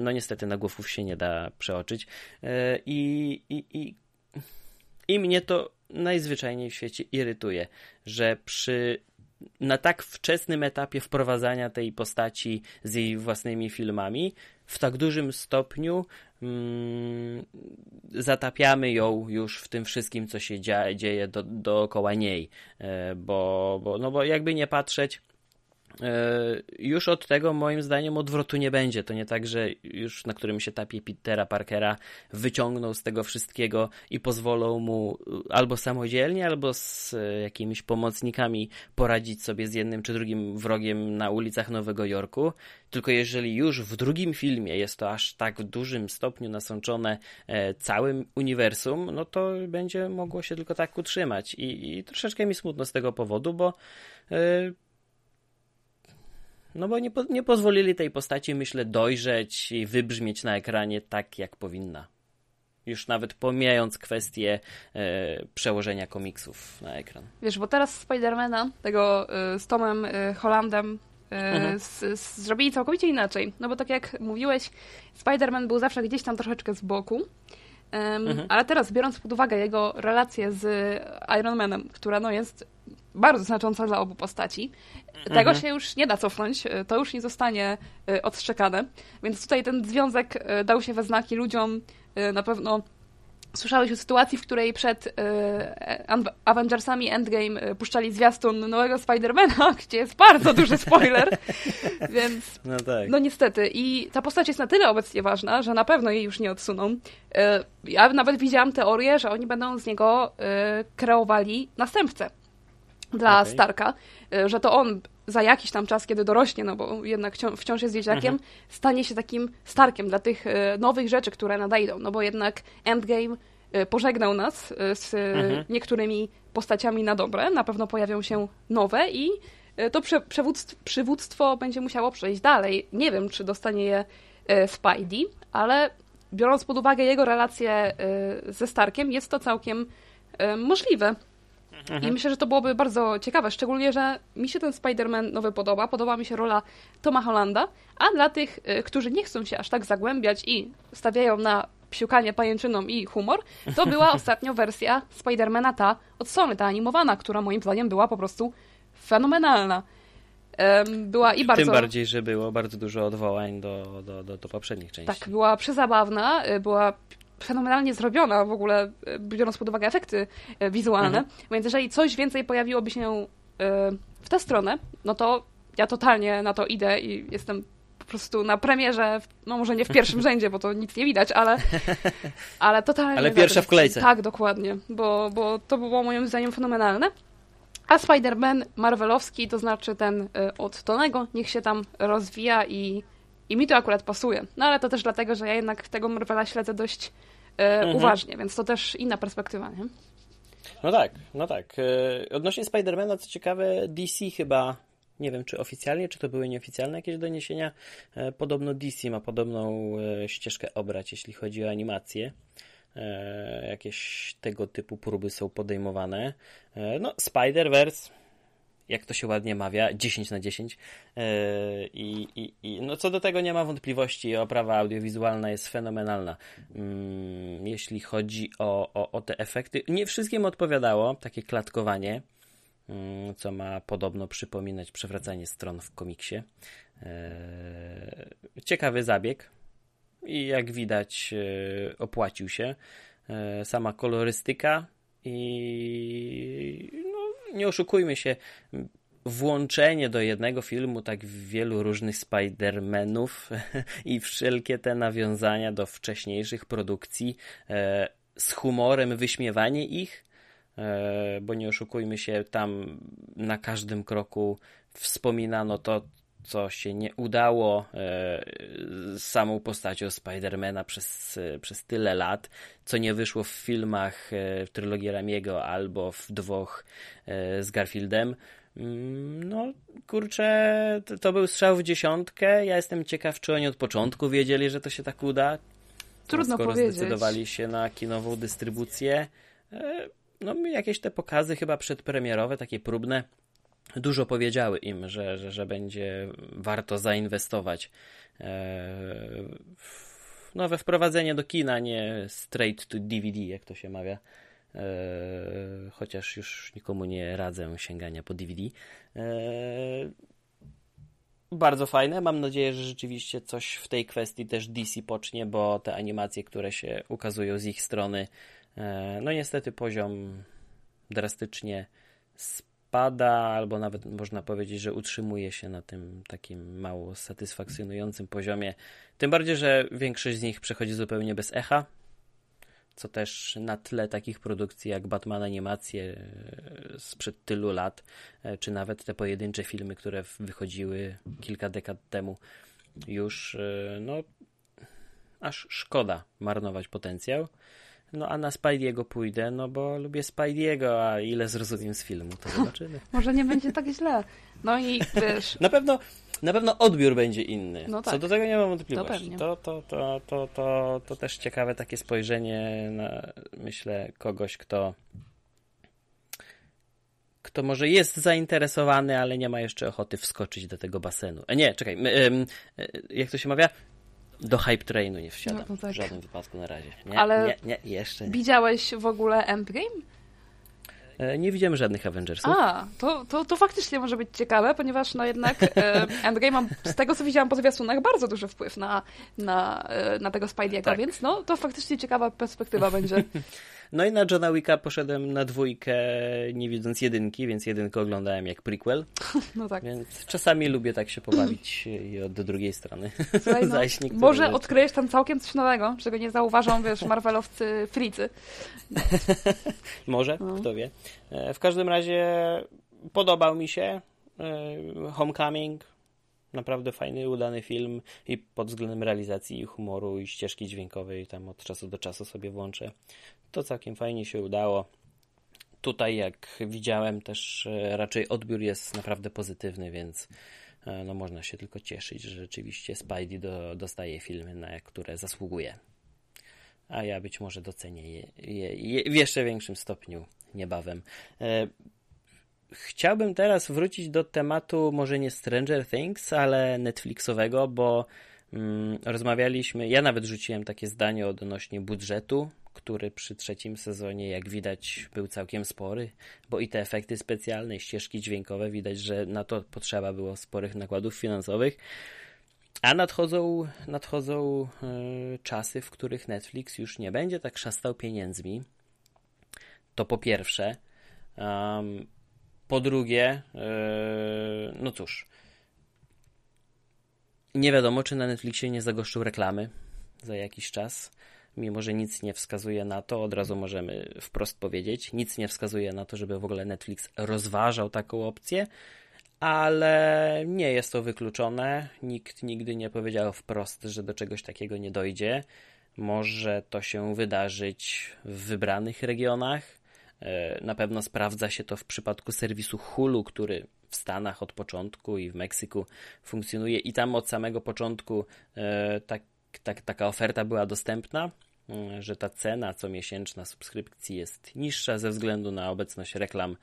No niestety na głowów się nie da przeoczyć. I, i, i, i mnie to najzwyczajniej w świecie irytuje, że przy na tak wczesnym etapie wprowadzania tej postaci z jej własnymi filmami, w tak dużym stopniu mm, zatapiamy ją już w tym wszystkim, co się dzieje do, dookoła niej. E, bo, bo, no bo jakby nie patrzeć, już od tego moim zdaniem odwrotu nie będzie. To nie tak, że już na którymś etapie Petera Parkera wyciągną z tego wszystkiego i pozwolą mu albo samodzielnie, albo z jakimiś pomocnikami poradzić sobie z jednym czy drugim wrogiem na ulicach Nowego Jorku. Tylko jeżeli już w drugim filmie jest to aż tak w dużym stopniu nasączone e, całym uniwersum, no to będzie mogło się tylko tak utrzymać. I, i troszeczkę mi smutno z tego powodu, bo e, no bo nie, po, nie pozwolili tej postaci, myślę, dojrzeć i wybrzmieć na ekranie tak, jak powinna. Już nawet pomijając kwestię e, przełożenia komiksów na ekran. Wiesz, bo teraz Spidermana, tego e, z Tomem e, Hollandem, e, mhm. zrobili całkowicie inaczej. No bo tak jak mówiłeś, Spider-Man był zawsze gdzieś tam troszeczkę z boku. Um, mhm. Ale teraz, biorąc pod uwagę jego relację z Iron Manem, która no, jest bardzo znacząca dla obu postaci. Tego mhm. się już nie da cofnąć, e, to już nie zostanie e, odszczekane. Więc tutaj ten związek e, dał się we znaki ludziom na pewno Słyszałeś o sytuacji, w której przed Avengersami Endgame puszczali zwiastun nowego Spidermana, <laughs> gdzie jest bardzo duży spoiler, <laughs> więc no, tak. no niestety. I ta postać jest na tyle obecnie ważna, że na pewno jej już nie odsuną. ja nawet widziałam teorię, że oni będą z niego kreowali następcę dla okay. Starka, y, że to on za jakiś tam czas, kiedy dorośnie, no bo jednak wciąż jest dzieciakiem, mhm. stanie się takim Starkiem dla tych y, nowych rzeczy, które nadejdą, no bo jednak Endgame y, pożegnał nas z mhm. niektórymi postaciami na dobre, na pewno pojawią się nowe i to przywództwo będzie musiało przejść dalej. Nie wiem, czy dostanie je Spidey, ale biorąc pod uwagę jego relację ze Starkiem, jest to całkiem możliwe. Mhm. I myślę, że to byłoby bardzo ciekawe, szczególnie, że mi się ten Spider-Man nowy podoba. Podoba mi się rola Toma Hollanda, a dla tych, y, którzy nie chcą się aż tak zagłębiać i stawiają na psiukanie pajęczyną i humor, to była <laughs> ostatnio wersja Spidermana ta od Sony, ta animowana, która moim zdaniem była po prostu fenomenalna. Była i bardzo... Tym bardziej, że było bardzo dużo odwołań do, do, do, do poprzednich części. Tak, była przezabawna, y, była fenomenalnie zrobiona w ogóle, e, biorąc pod uwagę efekty e, wizualne. Mhm. Więc jeżeli coś więcej pojawiłoby się e, w tę stronę, no to ja totalnie na to idę i jestem po prostu na premierze, no może nie w pierwszym <laughs> rzędzie, bo to nic nie widać, ale, <laughs> ale totalnie. Ale pierwsza w kolejce. Tak, dokładnie, bo, bo to było moim zdaniem fenomenalne. A Spider-Man Marvelowski, to znaczy ten od Tonego, niech się tam rozwija i, i mi to akurat pasuje. No ale to też dlatego, że ja jednak tego Marvela śledzę dość e, mhm. uważnie, więc to też inna perspektywa, nie? No tak, no tak. E, odnośnie Spidermana, co ciekawe, DC chyba, nie wiem czy oficjalnie, czy to były nieoficjalne jakieś doniesienia, e, podobno DC ma podobną e, ścieżkę obrać, jeśli chodzi o animację. Jakieś tego typu próby są podejmowane. No, Spider-Verse jak to się ładnie mawia, 10 na 10. E, I, i, i no co do tego nie ma wątpliwości, oprawa audiowizualna jest fenomenalna. Mm, jeśli chodzi o, o, o te efekty, nie wszystkim odpowiadało takie klatkowanie, mm, co ma podobno przypominać przewracanie stron w komiksie. E, ciekawy zabieg i jak widać e, opłacił się. Sama kolorystyka i nie oszukujmy się, włączenie do jednego filmu tak wielu różnych Spider-Manów <laughs> i wszelkie te nawiązania do wcześniejszych produkcji e, z humorem, wyśmiewanie ich, e, bo nie oszukujmy się, tam na każdym kroku wspominano to, co się nie udało e, z samą postacią Spidermana przez, przez tyle lat, co nie wyszło w filmach e, w trylogii Ramiego albo w dwóch e, z Garfieldem. Mm, no, kurczę, to, to był strzał w dziesiątkę. Ja jestem ciekaw, czy oni od początku wiedzieli, że to się tak uda. Trudno skoro powiedzieć. zdecydowali się na kinową dystrybucję, no jakieś te pokazy chyba przedpremierowe, takie próbne, dużo powiedziały im, że, że, że będzie warto zainwestować w no, we wprowadzenie do kina, nie straight to DVD, jak to się mawia. Eee, chociaż już nikomu nie radzę sięgania po DVD. Eee, bardzo fajne. Mam nadzieję, że rzeczywiście coś w tej kwestii też DC pocznie, bo te animacje, które się ukazują z ich strony, no niestety poziom drastycznie spada, albo nawet można powiedzieć, że utrzymuje się na tym takim mało satysfakcjonującym poziomie. Tym bardziej, że większość z nich przechodzi zupełnie bez echa, co też na tle takich produkcji jak Batman animacje e, sprzed tylu lat, e, czy nawet te pojedyncze filmy, które wychodziły kilka dekad temu, już e, no aż szkoda marnować potencjał. No a na Spidey'ego pójdę, no bo lubię Spidey'ego, a ile zrozumiem z filmu, to zobaczymy. <laughs> Może nie będzie tak źle. No i wiesz... na pewno na pewno odbiór będzie inny. No tak. Co do tego nie mam wątpliwości. To, to, to, to, to, to też ciekawe takie spojrzenie na, myślę, kogoś, kto kto może jest zainteresowany, ale nie ma jeszcze ochoty wskoczyć do tego basenu. E, nie, czekaj, jak to się mawia? Do hype trainu nie wsiadam. No, tak. W żadnym wypadku na razie. Nie, Ale nie, nie, jeszcze nie. Widziałeś w ogóle Endgame? E, nie widziałem żadnych Avengersów. A, to, to, to faktycznie może być ciekawe, ponieważ no jednak e, <laughs> Endgame, z tego co widziałam po zwiastunach, bardzo duży wpływ na, na, e, na tego Spidey'ego, tak. więc no to faktycznie ciekawa perspektywa będzie. <laughs> No i na Johna Wicka poszedłem na dwójkę, nie widząc jedynki, więc jedynkę oglądałem jak prequel. <laughs> No tak. Więc czasami lubię tak się pobawić i od drugiej strony. <laughs> Słuchaj, no, może rzeczy. odkryjesz tam całkiem coś nowego, czego nie zauważą, wiesz, Marvelowcy fricy. <laughs> może, no. kto wie. E, w każdym razie podobał mi się e, Homecoming. Naprawdę fajny, udany film i pod względem realizacji i humoru i ścieżki dźwiękowej tam od czasu do czasu sobie włączę. To całkiem fajnie się udało. Tutaj, jak widziałem, też e, raczej odbiór jest naprawdę pozytywny, więc no, można się tylko cieszyć, że rzeczywiście Spidey do, dostaje filmy, na które zasługuje. A ja być może docenię je, je, je w jeszcze większym stopniu niebawem. E, chciałbym teraz wrócić do tematu może nie Stranger Things, ale Netflixowego, bo rozmawialiśmy, ja nawet rzuciłem takie zdanie odnośnie budżetu, który przy trzecim sezonie, jak widać, był całkiem spory, bo i te efekty specjalne, i ścieżki dźwiękowe, widać, że na to potrzeba było sporych nakładów finansowych. A nadchodzą, nadchodzą yy, czasy, w których Netflix już nie będzie tak szastał pieniędzmi, to po pierwsze. Um, po drugie, yy, no cóż, nie wiadomo, czy na Netflixie nie zagoszczył reklamy za jakiś czas. Mimo, że nic nie wskazuje na to, od razu możemy wprost powiedzieć, nic nie wskazuje na to, żeby w ogóle Netflix rozważał taką opcję, ale nie jest to wykluczone. Nikt nigdy nie powiedział wprost, że do czegoś takiego nie dojdzie. Może to się wydarzyć w wybranych regionach, E, na pewno sprawdza się to w przypadku serwisu Hulu, który w Stanach od początku i w Meksyku funkcjonuje. I tam od samego początku e, tak, tak, taka oferta była dostępna, e, że ta cena comiesięczna subskrypcji jest niższa ze względu na obecność reklam.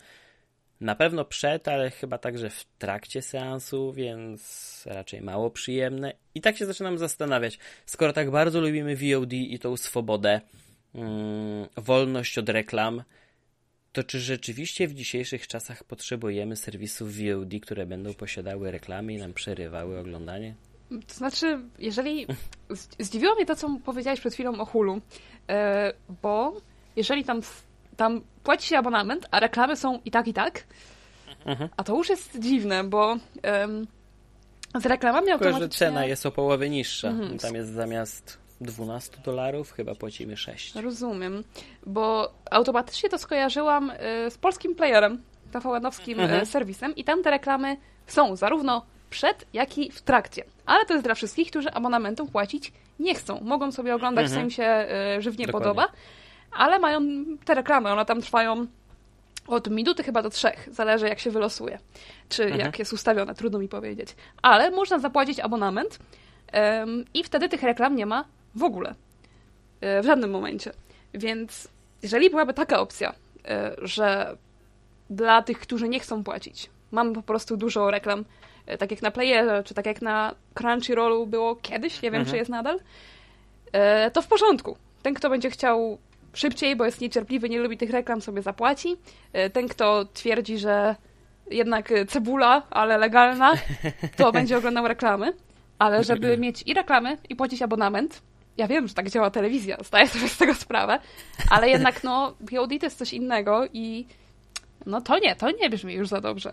Na pewno przed, ale chyba także w trakcie seansu, więc raczej mało przyjemne. I tak się zaczynam zastanawiać, skoro tak bardzo lubimy VOD i tą swobodę, mm, wolność od reklam, to czy rzeczywiście w dzisiejszych czasach potrzebujemy serwisów VOD, które będą posiadały reklamy i nam przerywały oglądanie? To znaczy, jeżeli. Zdziwiło mnie to, co powiedziałeś przed chwilą o Hulu, e, bo jeżeli tam, tam płaci się abonament, a reklamy są i tak, i tak, mhm. a to już jest dziwne, bo z reklamami automatycznie... Tylko, że cena jest o połowę niższa. Mhm. Tam jest zamiast 12 dolarów, chyba płacimy 6. Rozumiem, bo automatycznie to skojarzyłam y, z polskim playerem, TVN-owskim y, mhm. serwisem i tam te reklamy są zarówno przed, jak i w trakcie. Ale to jest dla wszystkich, którzy abonamentu płacić nie chcą. Mogą sobie oglądać, mhm. co im się y, żywnie Dokładnie. podoba, ale mają te reklamy, one tam trwają od minuty chyba do trzech, zależy jak się wylosuje, czy mhm. jak jest ustawione, trudno mi powiedzieć. Ale można zapłacić abonament um, i wtedy tych reklam nie ma w ogóle. w żadnym momencie. Więc jeżeli byłaby taka opcja, że dla tych, którzy nie chcą płacić, mamy po prostu dużo reklam, tak jak na Playerze, czy tak jak na Crunchyrollu było kiedyś, nie wiem, mhm. czy jest nadal, to w porządku. Ten, kto będzie chciał szybciej, bo jest niecierpliwy, nie lubi tych reklam, sobie zapłaci. Ten, kto twierdzi, że jednak cebula, ale legalna, to <laughs> będzie oglądał reklamy. Ale żeby mieć i reklamy, i płacić abonament, ja wiem, że tak działa telewizja, zdaję sobie z tego sprawę, ale jednak no, VOD to jest coś innego i no to nie, to nie brzmi już za dobrze.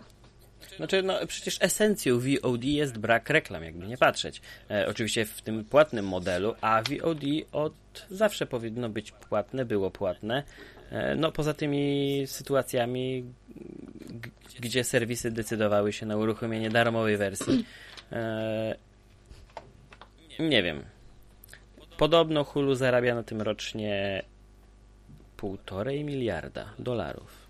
Znaczy, no przecież esencją VOD jest brak reklam, jakby nie patrzeć. E, oczywiście w tym płatnym modelu, a VOD od zawsze powinno być płatne, było płatne. E, no poza tymi sytuacjami, gdzie serwisy decydowały się na uruchomienie darmowej wersji. E, nie wiem. Podobno Hulu zarabia na tym rocznie półtorej miliarda dolarów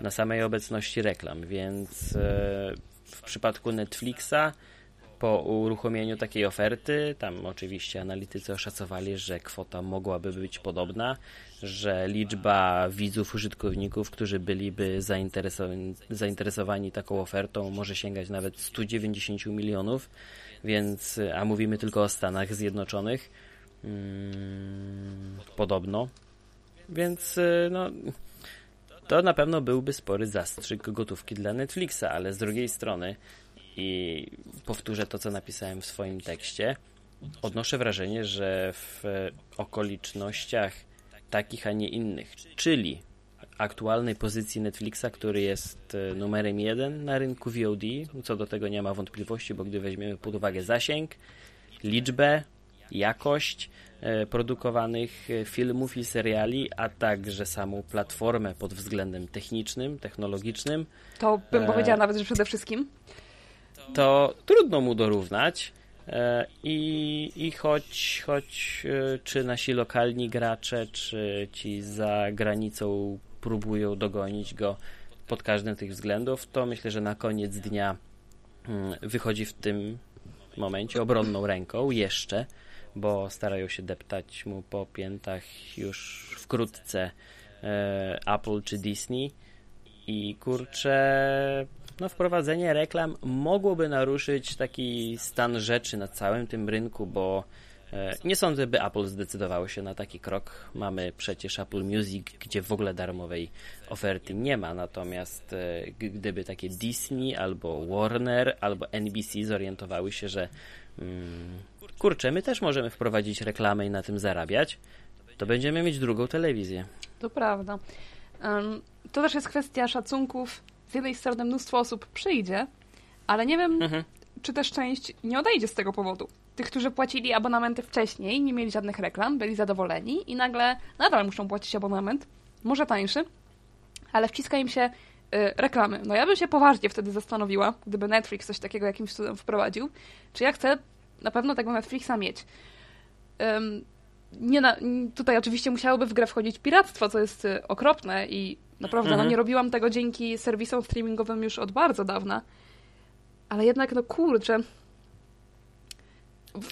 na samej obecności reklam, więc e, w przypadku Netflixa po uruchomieniu takiej oferty, tam oczywiście analitycy oszacowali, że kwota mogłaby być podobna, że liczba widzów, użytkowników, którzy byliby zainteresowani, zainteresowani taką ofertą, może sięgać nawet 190 milionów, więc, a mówimy tylko o Stanach Zjednoczonych, hmm, podobno. Więc y, no, to na pewno byłby spory zastrzyk gotówki dla Netflixa, ale z drugiej strony i powtórzę to, co napisałem w swoim tekście, odnoszę wrażenie, że w okolicznościach takich, a nie innych, czyli aktualnej pozycji Netflixa, który jest e, numerem jeden na rynku VOD, co do tego nie ma wątpliwości, bo gdy weźmiemy pod uwagę zasięg, liczbę, jakość e, produkowanych e, filmów i seriali, a także samą platformę pod względem technicznym, technologicznym. To bym powiedziała nawet, że przede wszystkim to trudno mu dorównać. I, i choć, choć czy nasi lokalni gracze, czy ci za granicą próbują dogonić go pod każdym tych względów, to myślę, że na koniec dnia mm, wychodzi w tym momencie obronną ręką jeszcze, bo starają się deptać mu po piętach już wkrótce e, Apple czy Disney. I kurczę no, wprowadzenie reklam mogłoby naruszyć taki stan rzeczy na całym tym rynku, bo nie sądzę, by Apple zdecydowało się na taki krok. Mamy przecież Apple Music, gdzie w ogóle darmowej oferty nie ma, natomiast e, gdyby takie Disney albo Warner albo NBC zorientowały się, że mm, kurczę, my też możemy wprowadzić reklamę i na tym zarabiać, to będziemy mieć drugą telewizję. To prawda. To też jest kwestia szacunków z jednej strony mnóstwo osób przyjdzie, ale nie wiem, mhm. czy też część nie odejdzie z tego powodu. Tych, którzy płacili abonamenty wcześniej, nie mieli żadnych reklam, byli zadowoleni i nagle nadal muszą płacić abonament, może tańszy, ale wciska im się y, reklamy. No ja bym się poważnie wtedy zastanowiła, gdyby Netflix coś takiego jakimś cudem wprowadził, czy ja chcę na pewno tego Netflixa mieć. Nie na, tutaj oczywiście musiałoby w grę wchodzić piractwo, co jest y, okropne i Naprawdę, no, mhm. no nie robiłam tego dzięki serwisom streamingowym już od bardzo dawna. Ale jednak, no kurczę.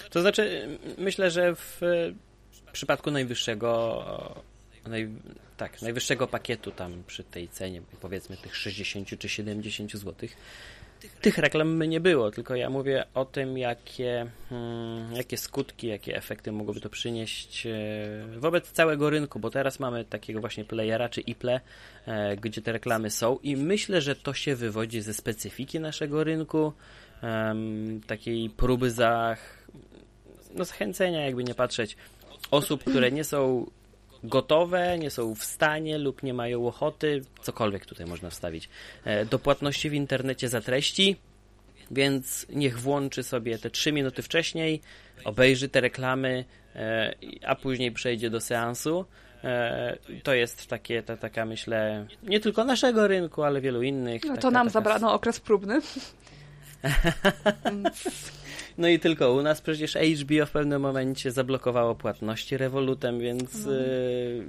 To znaczy, myślę, że w przypadku najwyższego naj, tak, najwyższego pakietu tam przy tej cenie, powiedzmy tych 60 czy 70 złotych, tych reklam nie było, tylko ja mówię o tym, jakie, hmm, jakie skutki, jakie efekty mogłoby to przynieść e, wobec całego rynku, bo teraz mamy takiego właśnie playera czy iple, e, gdzie te reklamy są i myślę, że to się wywodzi ze specyfiki naszego rynku, takiej próby za, no, zachęcenia, jakby nie patrzeć, osób, które nie są gotowe, nie są w stanie lub nie mają ochoty, cokolwiek tutaj można wstawić, e, do płatności w internecie za treści, więc niech włączy sobie te 3 minuty wcześniej, obejrzy te reklamy, e, a później przejdzie do seansu. E, to jest takie, ta, taka myślę, nie tylko naszego rynku, ale wielu innych. No to taka, nam taka... zabrano okres próbny. <laughs> <laughs> No i tylko u nas przecież HBO w pewnym momencie zablokowało płatności rewolutem, więc. No. Y,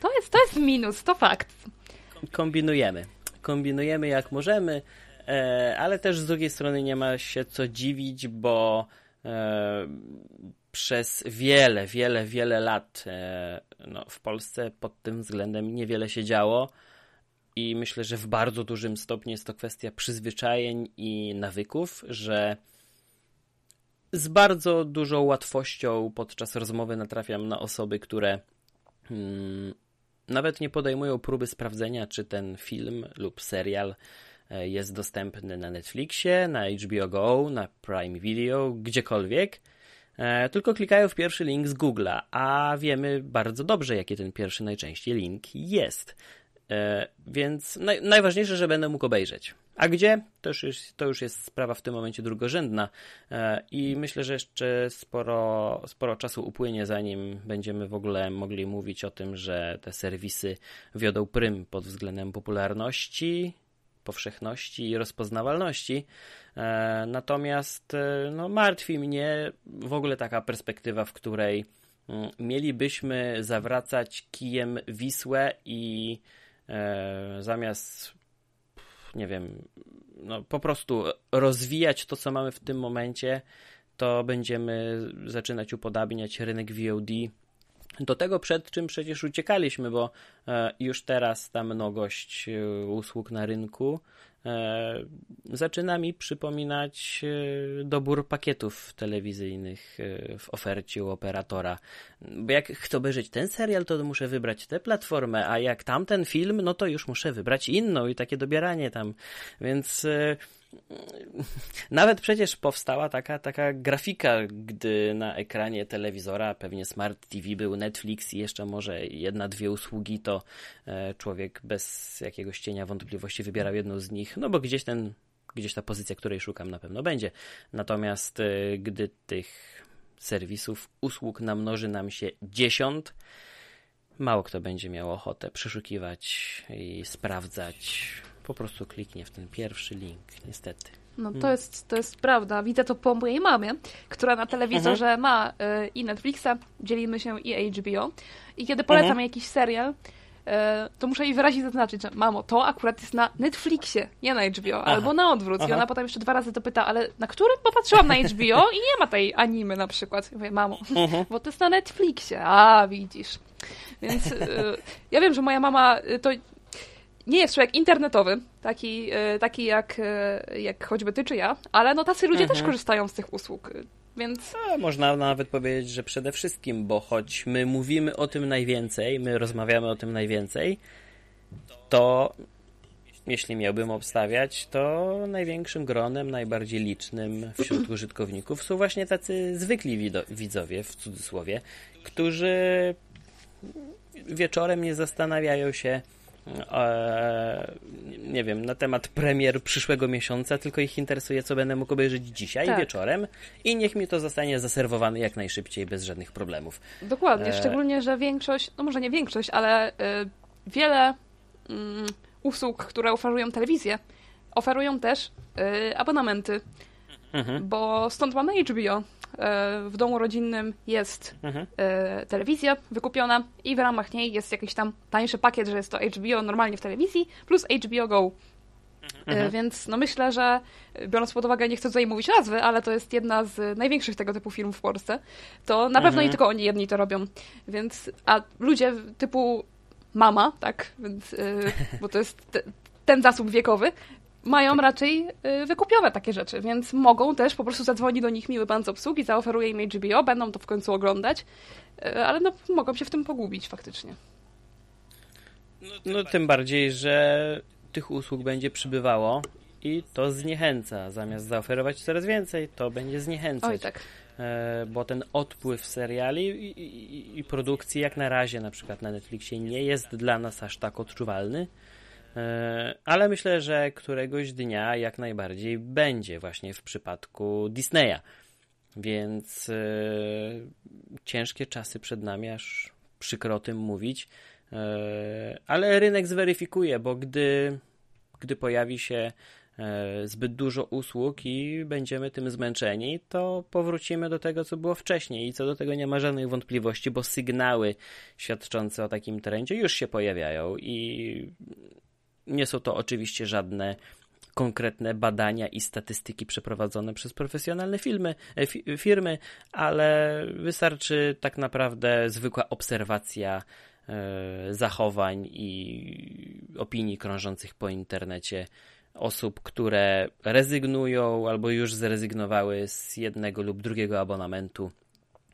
to, jest, to jest minus, to fakt. Kombinujemy. Kombinujemy jak możemy, e, ale też z drugiej strony nie ma się co dziwić, bo przez wiele, wiele, wiele lat no, w Polsce pod tym względem niewiele się działo. I myślę, że w bardzo dużym stopniu jest to kwestia przyzwyczajeń i nawyków, że z bardzo dużą łatwością podczas rozmowy natrafiam na osoby, które hmm, nawet nie podejmują próby sprawdzenia, czy ten film lub serial e, jest dostępny na Netflixie, na HBO Go, na Prime Video, gdziekolwiek. E, tylko klikają w pierwszy link z Google'a, a wiemy bardzo dobrze, jaki ten pierwszy najczęściej link jest. E, więc naj, najważniejsze, że będę mógł obejrzeć. A gdzie? To już, jest, to już jest sprawa w tym momencie drugorzędna e, i myślę, że jeszcze sporo, sporo czasu upłynie, zanim będziemy w ogóle mogli mówić o tym, że te serwisy wiodą prym pod względem popularności, powszechności i rozpoznawalności. E, natomiast no, martwi mnie w ogóle taka perspektywa, w której mm, mielibyśmy zawracać kijem Wisłę i zamiast, nie wiem, no po prostu rozwijać to, co mamy w tym momencie, to będziemy zaczynać upodabniać rynek VOD do tego, przed czym przecież uciekaliśmy, bo e, już teraz ta mnogość e, usług na rynku e, zaczyna mi przypominać dobór pakietów telewizyjnych w ofercie u operatora. Bo jak chcę obejrzeć ten serial, to muszę wybrać tę platformę, a jak tamten film, no to już muszę wybrać inną i takie dobieranie tam. Więc <laughs> nawet przecież powstała taka, taka grafika, gdy na ekranie telewizora, pewnie Smart TV był Netflix i jeszcze może jedna, dwie usługi, to e, człowiek bez jakiegoś cienia wątpliwości wybierał jedną z nich, no bo gdzieś ten, gdzieś ta pozycja, której szukam na pewno będzie. Natomiast e, gdy tych serwisów, usług namnoży nam się dziesiąt, mało kto będzie miał ochotę przeszukiwać i sprawdzać po prostu kliknie w ten pierwszy link, niestety. No to, hmm. jest, to jest prawda. Widzę to po mojej mamie, która na telewizorze mhm. ma y, i Netflixa, dzielimy się i HBO. I kiedy polecam mhm. jakiś serial, y, to muszę jej wyraźnie zaznaczyć, że mamo, to akurat jest na Netflixie, nie na HBO, Aha. albo na odwrót. Aha. I ona potem jeszcze dwa razy to pyta, ale na którym? Popatrzyłam na HBO i nie ma tej animy na przykład. I mówię, mamo, mhm. bo to jest na Netflixie. A, widzisz. Więc y, ja wiem, że moja mama to nie jest człowiek internetowy, taki, e, taki jak, e, jak choćby ty czy ja, ale no tacy ludzie mhm. też korzystają z tych usług. Więc... A, można nawet powiedzieć, że przede wszystkim, bo choć my mówimy o tym najwięcej, my rozmawiamy o tym najwięcej, to jeśli miałbym obstawiać, to największym gronem, najbardziej licznym wśród użytkowników są właśnie tacy zwykli widzowie, w cudzysłowie, którzy wieczorem nie zastanawiają się, nie wiem, na temat premier przyszłego miesiąca, tylko ich interesuje, co będę mógł obejrzeć dzisiaj tak. wieczorem i niech mi to zostanie zaserwowane jak najszybciej, bez żadnych problemów. Dokładnie, e... szczególnie, że większość, no może nie większość, ale y, wiele y, usług, które oferują telewizję, oferują też y, abonamenty, mhm. bo stąd mamy HBO, E, w domu rodzinnym jest mhm. E, telewizja wykupiona i w ramach niej jest jakiś tam tańszy pakiet, że jest to HBO normalnie w telewizji plus HBO Go. E, mhm. Więc no myślę, że biorąc pod uwagę, nie chcę tutaj mówić nazwy, ale to jest jedna z największych tego typu firm w Polsce, to na pewno mhm. nie tylko oni jedni to robią. Więc, a ludzie typu mama, tak, więc, bo to jest te, ten zasób wiekowy, mają raczej y, wykupione takie rzeczy, więc mogą też po prostu zadzwonić do nich miły pan z obsługi, zaoferuje im HBO, będą to w końcu oglądać, y, ale no, mogą się w tym pogubić faktycznie. No tym bardziej, że tych usług będzie przybywało i to zniechęca. Zamiast zaoferować coraz więcej, to będzie zniechęcać. Oj, tak. E, bo ten odpływ seriali i, i, i produkcji jak na razie na przykład na Netflixie nie jest dla nas aż tak odczuwalny. E, ale myślę, że któregoś dnia jak najbardziej będzie właśnie w przypadku Disneya. Więc e, ciężkie czasy przed nami, aż przykro o tym mówić. E, ale rynek zweryfikuje, bo gdy, gdy pojawi się zbyt dużo usług i będziemy tym zmęczeni, to powrócimy do tego, co było wcześniej i co do tego nie ma żadnych wątpliwości, bo sygnały świadczące o takim trendzie już się pojawiają i nie są to oczywiście żadne konkretne badania i statystyki przeprowadzone przez profesjonalne filmy, e, firmy, ale wystarczy tak naprawdę zwykła obserwacja e, zachowań i opinii krążących po internecie osób, które rezygnują albo już zrezygnowały z jednego lub drugiego abonamentu,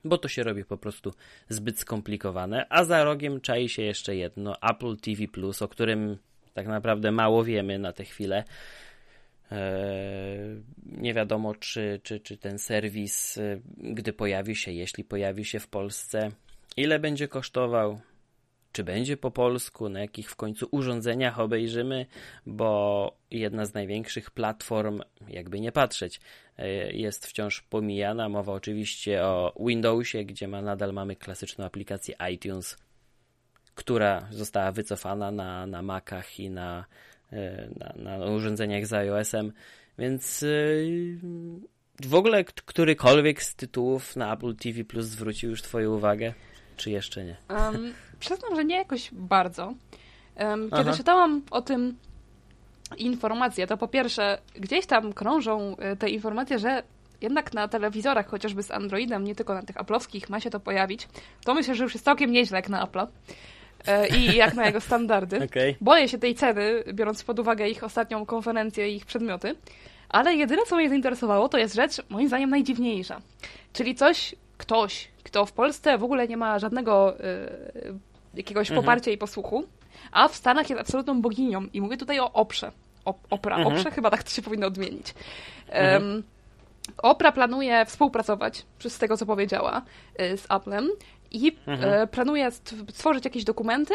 bo to się robi po prostu zbyt skomplikowane. A za rogiem czai się jeszcze jedno Apple TV, o którym tak naprawdę mało wiemy na tę chwilę. Eee, nie wiadomo, czy, czy, czy ten serwis, e, gdy pojawi się, jeśli pojawi się w Polsce, ile będzie kosztował, czy będzie po polsku, na jakich w końcu urządzeniach obejrzymy, bo jedna z największych platform, jakby nie patrzeć, e, jest wciąż pomijana. Mowa oczywiście o Windowsie, gdzie ma, nadal mamy klasyczną aplikację iTunes, która została wycofana na, na Macach i na, e, na, na urządzeniach z iOS-em, więc e, w ogóle którykolwiek z tytułów na Apple TV Plus zwrócił już Twoją uwagę, czy jeszcze nie? Um, przyznam, że nie jakoś bardzo. Um, kiedy Aha. czytałam o tym informacje, to po pierwsze, gdzieś tam krążą e, te informacje, że jednak na telewizorach, chociażby z Androidem, nie tylko na tych aplowskich, ma się to pojawić. To myślę, że już jest całkiem nieźle jak na Apple. E, i jak na jego standardy. <laughs> Okay. Boję się tej ceny, biorąc pod uwagę ich ostatnią konferencję i ich przedmioty. Ale jedyne, co mnie zainteresowało, to jest rzecz, moim zdaniem, najdziwniejsza. Czyli coś, ktoś, kto w Polsce w ogóle nie ma żadnego y, jakiegoś mhm. poparcia i posłuchu, a w Stanach jest absolutną boginią. I mówię tutaj o Oprze. Opra, mhm. Oprze, chyba tak to się powinno odmienić. Mhm. Um, Opra planuje współpracować, z tego co powiedziała, y, z Applem i mhm. E, planuje stworzyć jakieś dokumenty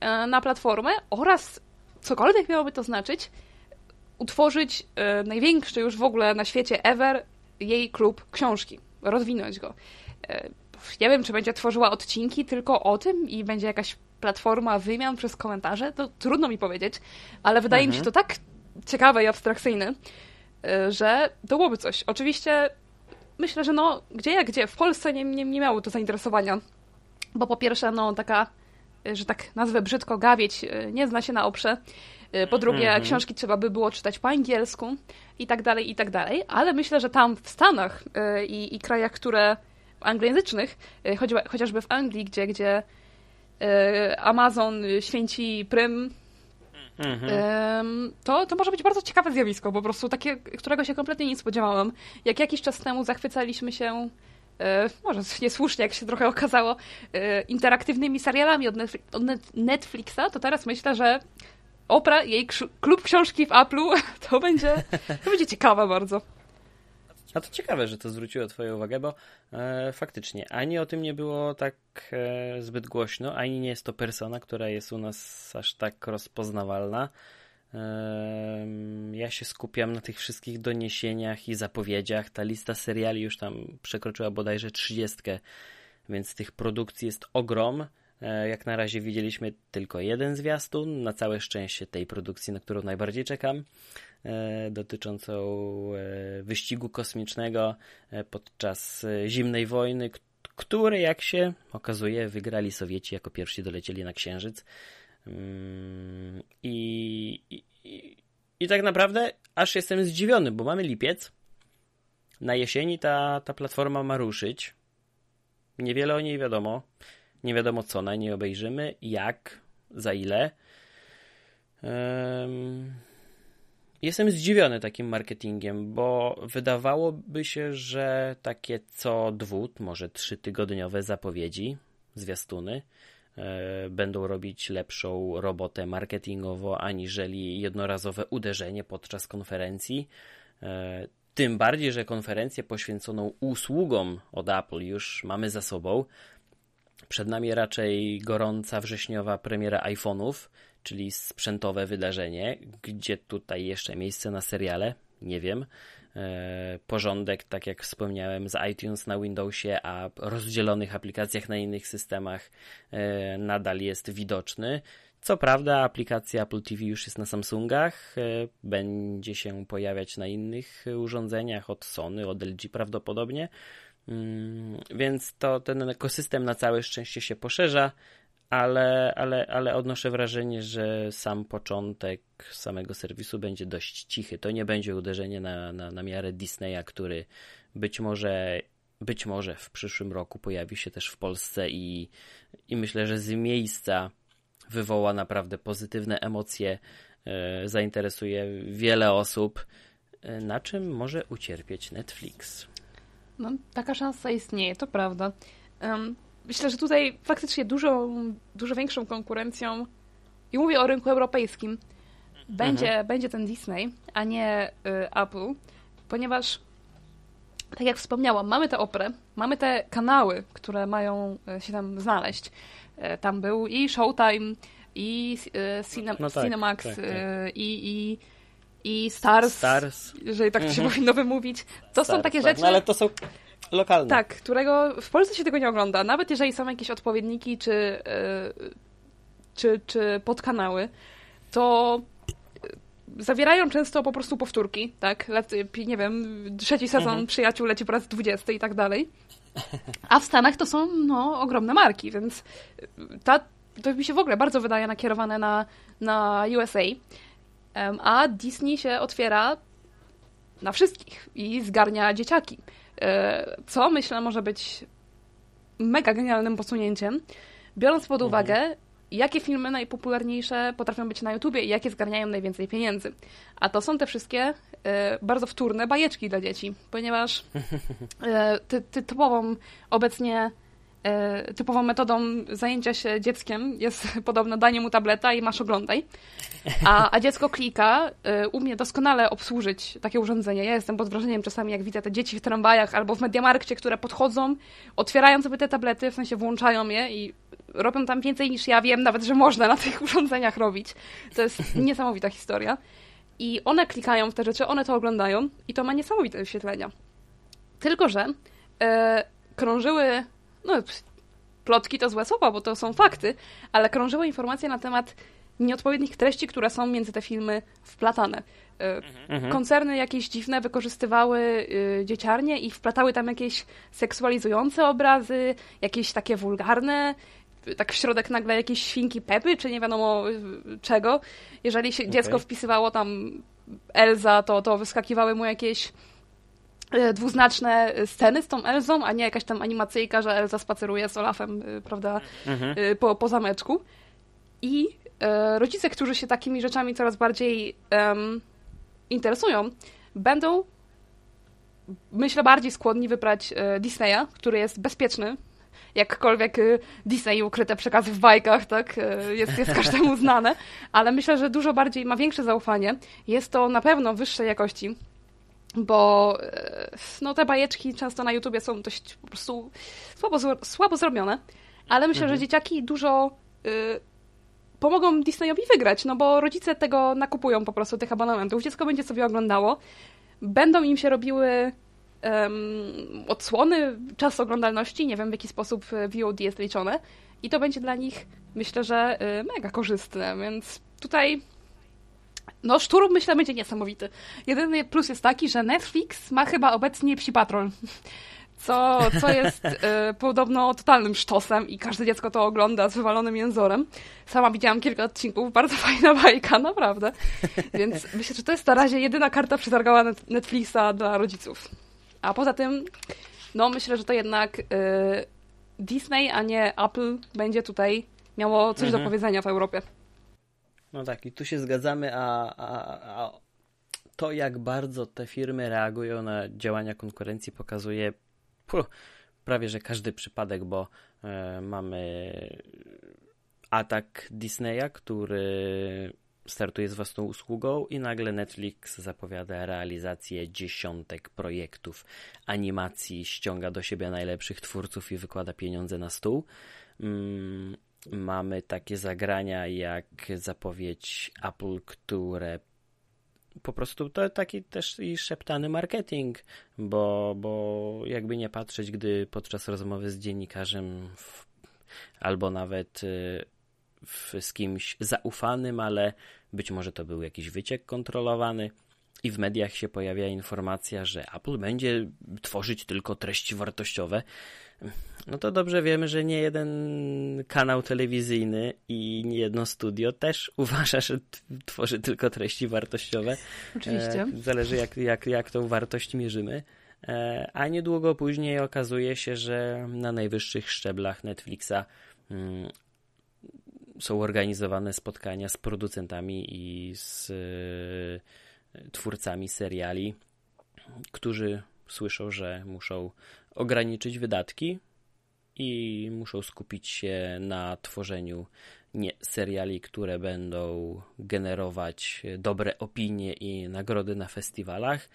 e, na platformę oraz cokolwiek miałoby to znaczyć, utworzyć e, największy już w ogóle na świecie ever jej klub książki, rozwinąć go. Nie wiem, czy będzie tworzyła odcinki tylko o tym i będzie jakaś platforma wymian przez komentarze, to trudno mi powiedzieć, ale wydaje mhm. mi się mhm. to tak ciekawe i abstrakcyjne, że to byłoby coś. Oczywiście myślę, że no, gdzie jak gdzie, w Polsce nie, nie, nie miało to zainteresowania, bo po pierwsze, no, taka, że tak nazwę brzydko, gawieć e, nie zna się na oprze, e, po drugie, mm -hmm. książki trzeba by było czytać po angielsku i tak dalej, i tak dalej, ale myślę, że tam w Stanach i, i krajach, które anglojęzycznych, chociażby w Anglii, gdzie, gdzie Amazon święci prym Mhm. To, to może być bardzo ciekawe zjawisko, po prostu takie, którego się kompletnie nie spodziewałam. Jak jakiś czas temu zachwycaliśmy się e, może niesłusznie, jak się trochę okazało, e, interaktywnymi serialami od, Netflixa, to teraz myślę, że Opra, jej klub książki w Apple'u, <laughs> to będzie, to będzie ciekawe bardzo. A to ciekawe, że to zwróciło Twoją uwagę, bo e, faktycznie ani o tym nie było tak e, zbyt głośno, ani nie jest to persona, która jest u nas aż tak rozpoznawalna. E, ja się skupiam na tych wszystkich doniesieniach i zapowiedziach. Ta lista seriali już tam przekroczyła bodajże trzydziestkę, więc tych produkcji jest ogrom. E, jak na razie widzieliśmy tylko jeden zwiastun, na całe szczęście tej produkcji, na którą najbardziej czekam. E, dotyczącą e, wyścigu kosmicznego e, podczas zimnej wojny, który, jak się okazuje, wygrali Sowieci jako pierwsi dolecieli na Księżyc. Mm, I, i, i tak naprawdę aż jestem zdziwiony, bo mamy lipiec. Na jesieni ta, ta platforma ma ruszyć. Niewiele o niej wiadomo. Nie wiadomo co na niej obejrzymy, jak, za ile. Jestem zdziwiony takim marketingiem, bo wydawałoby się, że takie co dwóch, może trzytygodniowe zapowiedzi, zwiastuny, e, będą robić lepszą robotę marketingową aniżeli jednorazowe uderzenie podczas konferencji. E, tym bardziej, że konferencję poświęconą usługom od Apple już mamy za sobą. Przed nami raczej gorąca wrześniowa premiera iPhone'ów, czyli sprzętowe wydarzenie. Gdzie tutaj jeszcze miejsce na seriale? Nie wiem. E, porządek, tak jak wspomniałem, z iTunes na Windowsie, a rozdzielonych aplikacjach na innych systemach e, nadal jest widoczny. Co prawda, aplikacja Apple TV już jest na Samsungach, e, będzie się pojawiać na innych urządzeniach od Sony, od LG prawdopodobnie. Mm, więc to ten ekosystem na całe szczęście się poszerza, ale, ale, ale odnoszę wrażenie, że sam początek samego serwisu będzie dość cichy. To nie będzie uderzenie na, na, na miarę Disneya, który być może, być może w przyszłym roku pojawi się też w Polsce i, i myślę, że z miejsca wywoła naprawdę pozytywne emocje, e, zainteresuje wiele osób, e, na czym może ucierpieć Netflix. No, taka szansa istnieje, to prawda. Myślę, że tutaj faktycznie dużo, dużo większą konkurencją, i mówię o rynku europejskim, będzie, mhm. będzie ten Disney, a nie y, Apple, ponieważ tak jak wspomniałam, mamy tę operę, mamy te kanały, które mają y, się tam znaleźć. Y, tam był i Showtime, i y, Cine, no tak, Cinemax, tak, tak. i, i, i Stars, Stars, jeżeli tak mhm. się <laughs> powinno wymówić. To Stars, są takie tak. rzeczy... No ale to są Tak, którego w Polsce się tego nie ogląda. Nawet jeżeli są jakieś odpowiedniki czy, yy, czy, czy podkanały, to zawierają często po prostu powtórki, tak? nie wiem, trzeci sezon mhm. Przyjaciół leci po raz 20 i tak dalej. A w Stanach to są, no, ogromne marki, więc ta, to mi się w ogóle bardzo wydaje nakierowane na, na USA. A Disney się otwiera na wszystkich i zgarnia dzieciaki. E, co myślę może być mega genialnym posunięciem, biorąc pod mhm. uwagę, jakie filmy najpopularniejsze potrafią być na YouTubie i jakie zgarniają najwięcej pieniędzy. A to są te wszystkie e, bardzo wtórne bajeczki dla dzieci, ponieważ e, ty, ty typową obecnie typową metodą zajęcia się dzieckiem jest <laughs> podobno danie mu tableta i masz oglądaj. A, a dziecko klika, e, umie doskonale obsłużyć takie urządzenie. Ja jestem pod wrażeniem czasami, jak widzę te dzieci w tramwajach albo w Mediamarkcie, które podchodzą, otwierają sobie te tablety, w sensie włączają je i robią tam więcej niż ja wiem, nawet, że można na tych <laughs> urządzeniach robić. To jest niesamowita historia. I one klikają w te rzeczy, one to oglądają i to ma niesamowite wyświetlenia. Tylko, że e, krążyły no, plotki to złe słowa, bo to są fakty, ale krążyły informacje na temat nieodpowiednich treści, które są między te filmy wplatane. E, mhm. Koncerny jakieś dziwne wykorzystywały y, dzieciarnie i wplatały tam jakieś seksualizujące obrazy, jakieś takie wulgarne, tak w środek nagle jakieś świnki Pepy, czy nie wiadomo y, czego. Jeżeli się okay. dziecko wpisywało tam Elza, to, to wyskakiwały mu jakieś dwuznaczne sceny z tą Elzą, a nie jakaś tam animacyjka, że Elza spaceruje z Olafem, e, prawda, mhm. E, po, po zameczku. I e, rodzice, którzy się takimi rzeczami coraz bardziej um, interesują, będą myślę bardziej skłonni wybrać e, Disneya, który jest bezpieczny, jakkolwiek Disney ukryte przekazy w bajkach, tak, jest, jest każdemu znane, ale myślę, że dużo bardziej ma większe zaufanie. Jest to na pewno wyższej jakości bo e, no, te bajeczki często na YouTubie są dość po prostu słabo, słabo zrobione, ale myślę, mhm. że dzieciaki dużo y, pomogą Disneyowi wygrać, no bo rodzice tego nakupują po prostu, tych abonamentów. Dziecko będzie sobie oglądało, będą im się robiły um, odsłony, czas oglądalności, nie wiem w jaki sposób VOD jest liczone i to będzie dla nich, myślę, że y, mega korzystne, więc tutaj no, szturm myślę będzie niesamowity. Jedyny plus jest taki, że Netflix ma chyba obecnie Psi Patrol. <laughs> Co, co jest <laughs> y, podobno totalnym sztosem i każde dziecko to ogląda z wywalonym jęzorem. Sama widziałam kilka odcinków, <laughs> bardzo fajna bajka, naprawdę. Więc myślę, że to jest na razie jedyna karta przetargała Netflixa dla rodziców. A poza tym, no myślę, że to jednak y, Disney, a nie Apple będzie tutaj miało coś mhm. do powiedzenia w Europie. No tak, i tu się zgadzamy, a, a, a to, jak bardzo te firmy reagują na działania konkurencji, pokazuje puh, prawie że każdy przypadek, bo e, mamy atak Disneya, który startuje z własną usługą i nagle Netflix zapowiada realizację dziesiątek projektów animacji, ściąga do siebie najlepszych twórców i wykłada pieniądze na stół. Mm, mamy takie zagrania jak zapowiedź Apple, które po prostu to taki też i szeptany marketing, bo, bo jakby nie patrzeć, gdy podczas rozmowy z dziennikarzem w, albo nawet y, w, z kimś zaufanym, ale być może to był jakiś wyciek kontrolowany, i w mediach się pojawia informacja, że Apple będzie tworzyć tylko treści wartościowe, no to dobrze wiemy, że nie jeden kanał telewizyjny i nie jedno studio też <laughs> uważa, że tworzy tylko treści wartościowe. Oczywiście. E, zależy jak, jak, jak tą wartość mierzymy. E, a niedługo później okazuje się, że na najwyższych szczeblach Netflixa mm, są organizowane spotkania z producentami i z e, twórcami seriali, którzy słyszą, że muszą ograniczyć wydatki i muszą skupić się na tworzeniu nie seriali, które będą generować dobre opinie i nagrody na festiwalach,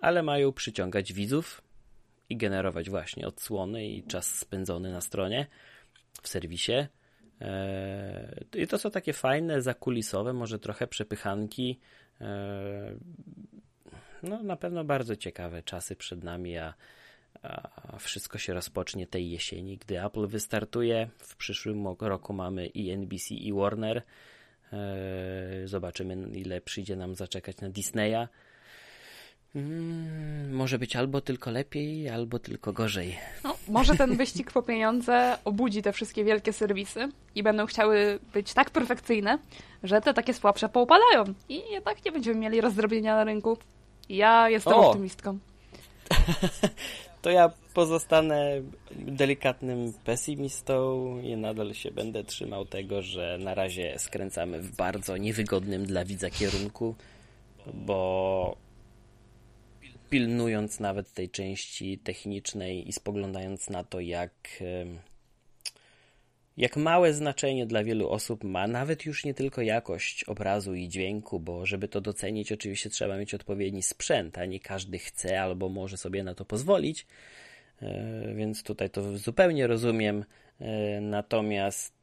ale mają przyciągać widzów i generować właśnie odsłony i czas spędzony na stronie w serwisie. Eee, I to są takie fajne, zakulisowe, może trochę przepychanki. No, na pewno bardzo ciekawe czasy przed nami, a, a wszystko się rozpocznie tej jesieni, gdy Apple wystartuje. W przyszłym roku mamy i NBC, i Warner. Eee, zobaczymy, ile przyjdzie nam zaczekać na Disneya. Mm, może być albo tylko lepiej, albo tylko gorzej. No, może ten wyścig po pieniądze obudzi te wszystkie wielkie serwisy i będą chciały być tak perfekcyjne, że te takie słabsze poupadają i jednak nie będziemy mieli rozdrobienia na rynku. Ja jestem o! optymistką. <laughs> to ja pozostanę delikatnym pesymistą i nadal się będę trzymał tego, że na razie skręcamy w bardzo niewygodnym dla widza kierunku, bo pilnując nawet tej części technicznej i spoglądając na to, jak, jak małe znaczenie dla wielu osób ma nawet już nie tylko jakość obrazu i dźwięku, bo żeby to docenić, oczywiście trzeba mieć odpowiedni sprzęt, a nie każdy chce albo może sobie na to pozwolić. E, więc tutaj to zupełnie rozumiem. E, natomiast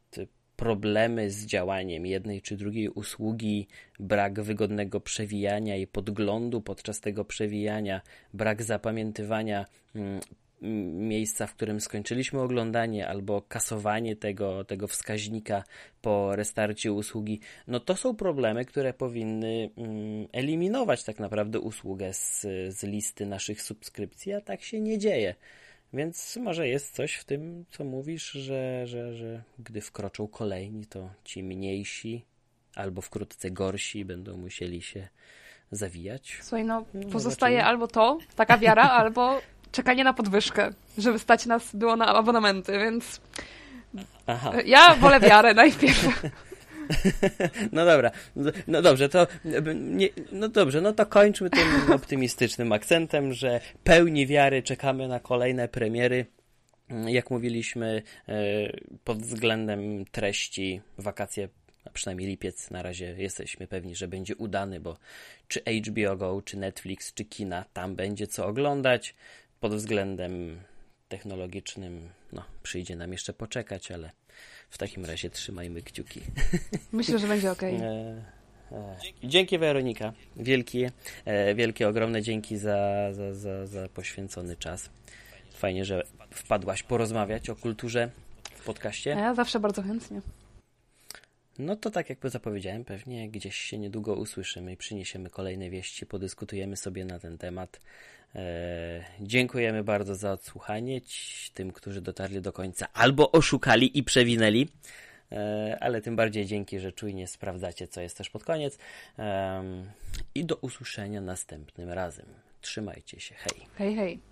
problemy z działaniem jednej czy drugiej usługi, brak wygodnego przewijania i podglądu podczas tego przewijania, brak zapamiętywania mm, miejsca, w którym skończyliśmy oglądanie, albo kasowanie tego, tego wskaźnika po restarcie usługi, no to są problemy, które powinny mm, eliminować tak naprawdę usługę z, z listy naszych subskrypcji, a tak się nie dzieje. Więc może jest coś w tym, co mówisz, że, że, że gdy wkroczą kolejni, to ci mniejsi albo wkrótce gorsi będą musieli się zawijać. Słuchaj, no, no pozostaje zobaczymy. albo to, taka wiara, <laughs> albo czekanie na podwyżkę, żeby stać nas było na abonamenty, więc Aha. ja wolę wiarę <laughs> najpierw. <laughs> No dobra, no dobrze, to nie, no dobrze, no to kończmy tym <laughs> optymistycznym akcentem, że pełni wiary czekamy na kolejne premiery. Jak mówiliśmy, e, pod względem treści wakacje a przynajmniej lipiec na razie jesteśmy pewni, że będzie udany, bo czy HBO Go, czy Netflix, czy kina, tam będzie co oglądać. Pod względem technologicznym, no, przyjdzie nam jeszcze poczekać, ale w takim razie trzymajmy kciuki. <laughs> Myślę, że będzie ok. E, e, dzięki Weronika. Wielkie, wielkie, ogromne dzięki za, za, za, za poświęcony czas. Fajnie, że wpadłaś porozmawiać o kulturze w podcaście. Ja zawsze bardzo chętnie. No to tak jakby zapowiedziałem, pewnie gdzieś się niedługo usłyszymy i przyniesiemy kolejne wieści, podyskutujemy sobie na ten temat. E, dziękujemy bardzo za odsłuchanie tym, którzy dotarli do końca albo oszukali i przewinęli. E, ale tym bardziej dzięki, że czujnie sprawdzacie, co jest też pod koniec. E, I do usłyszenia następnym razem. Trzymajcie się. Hej. Hej, hej.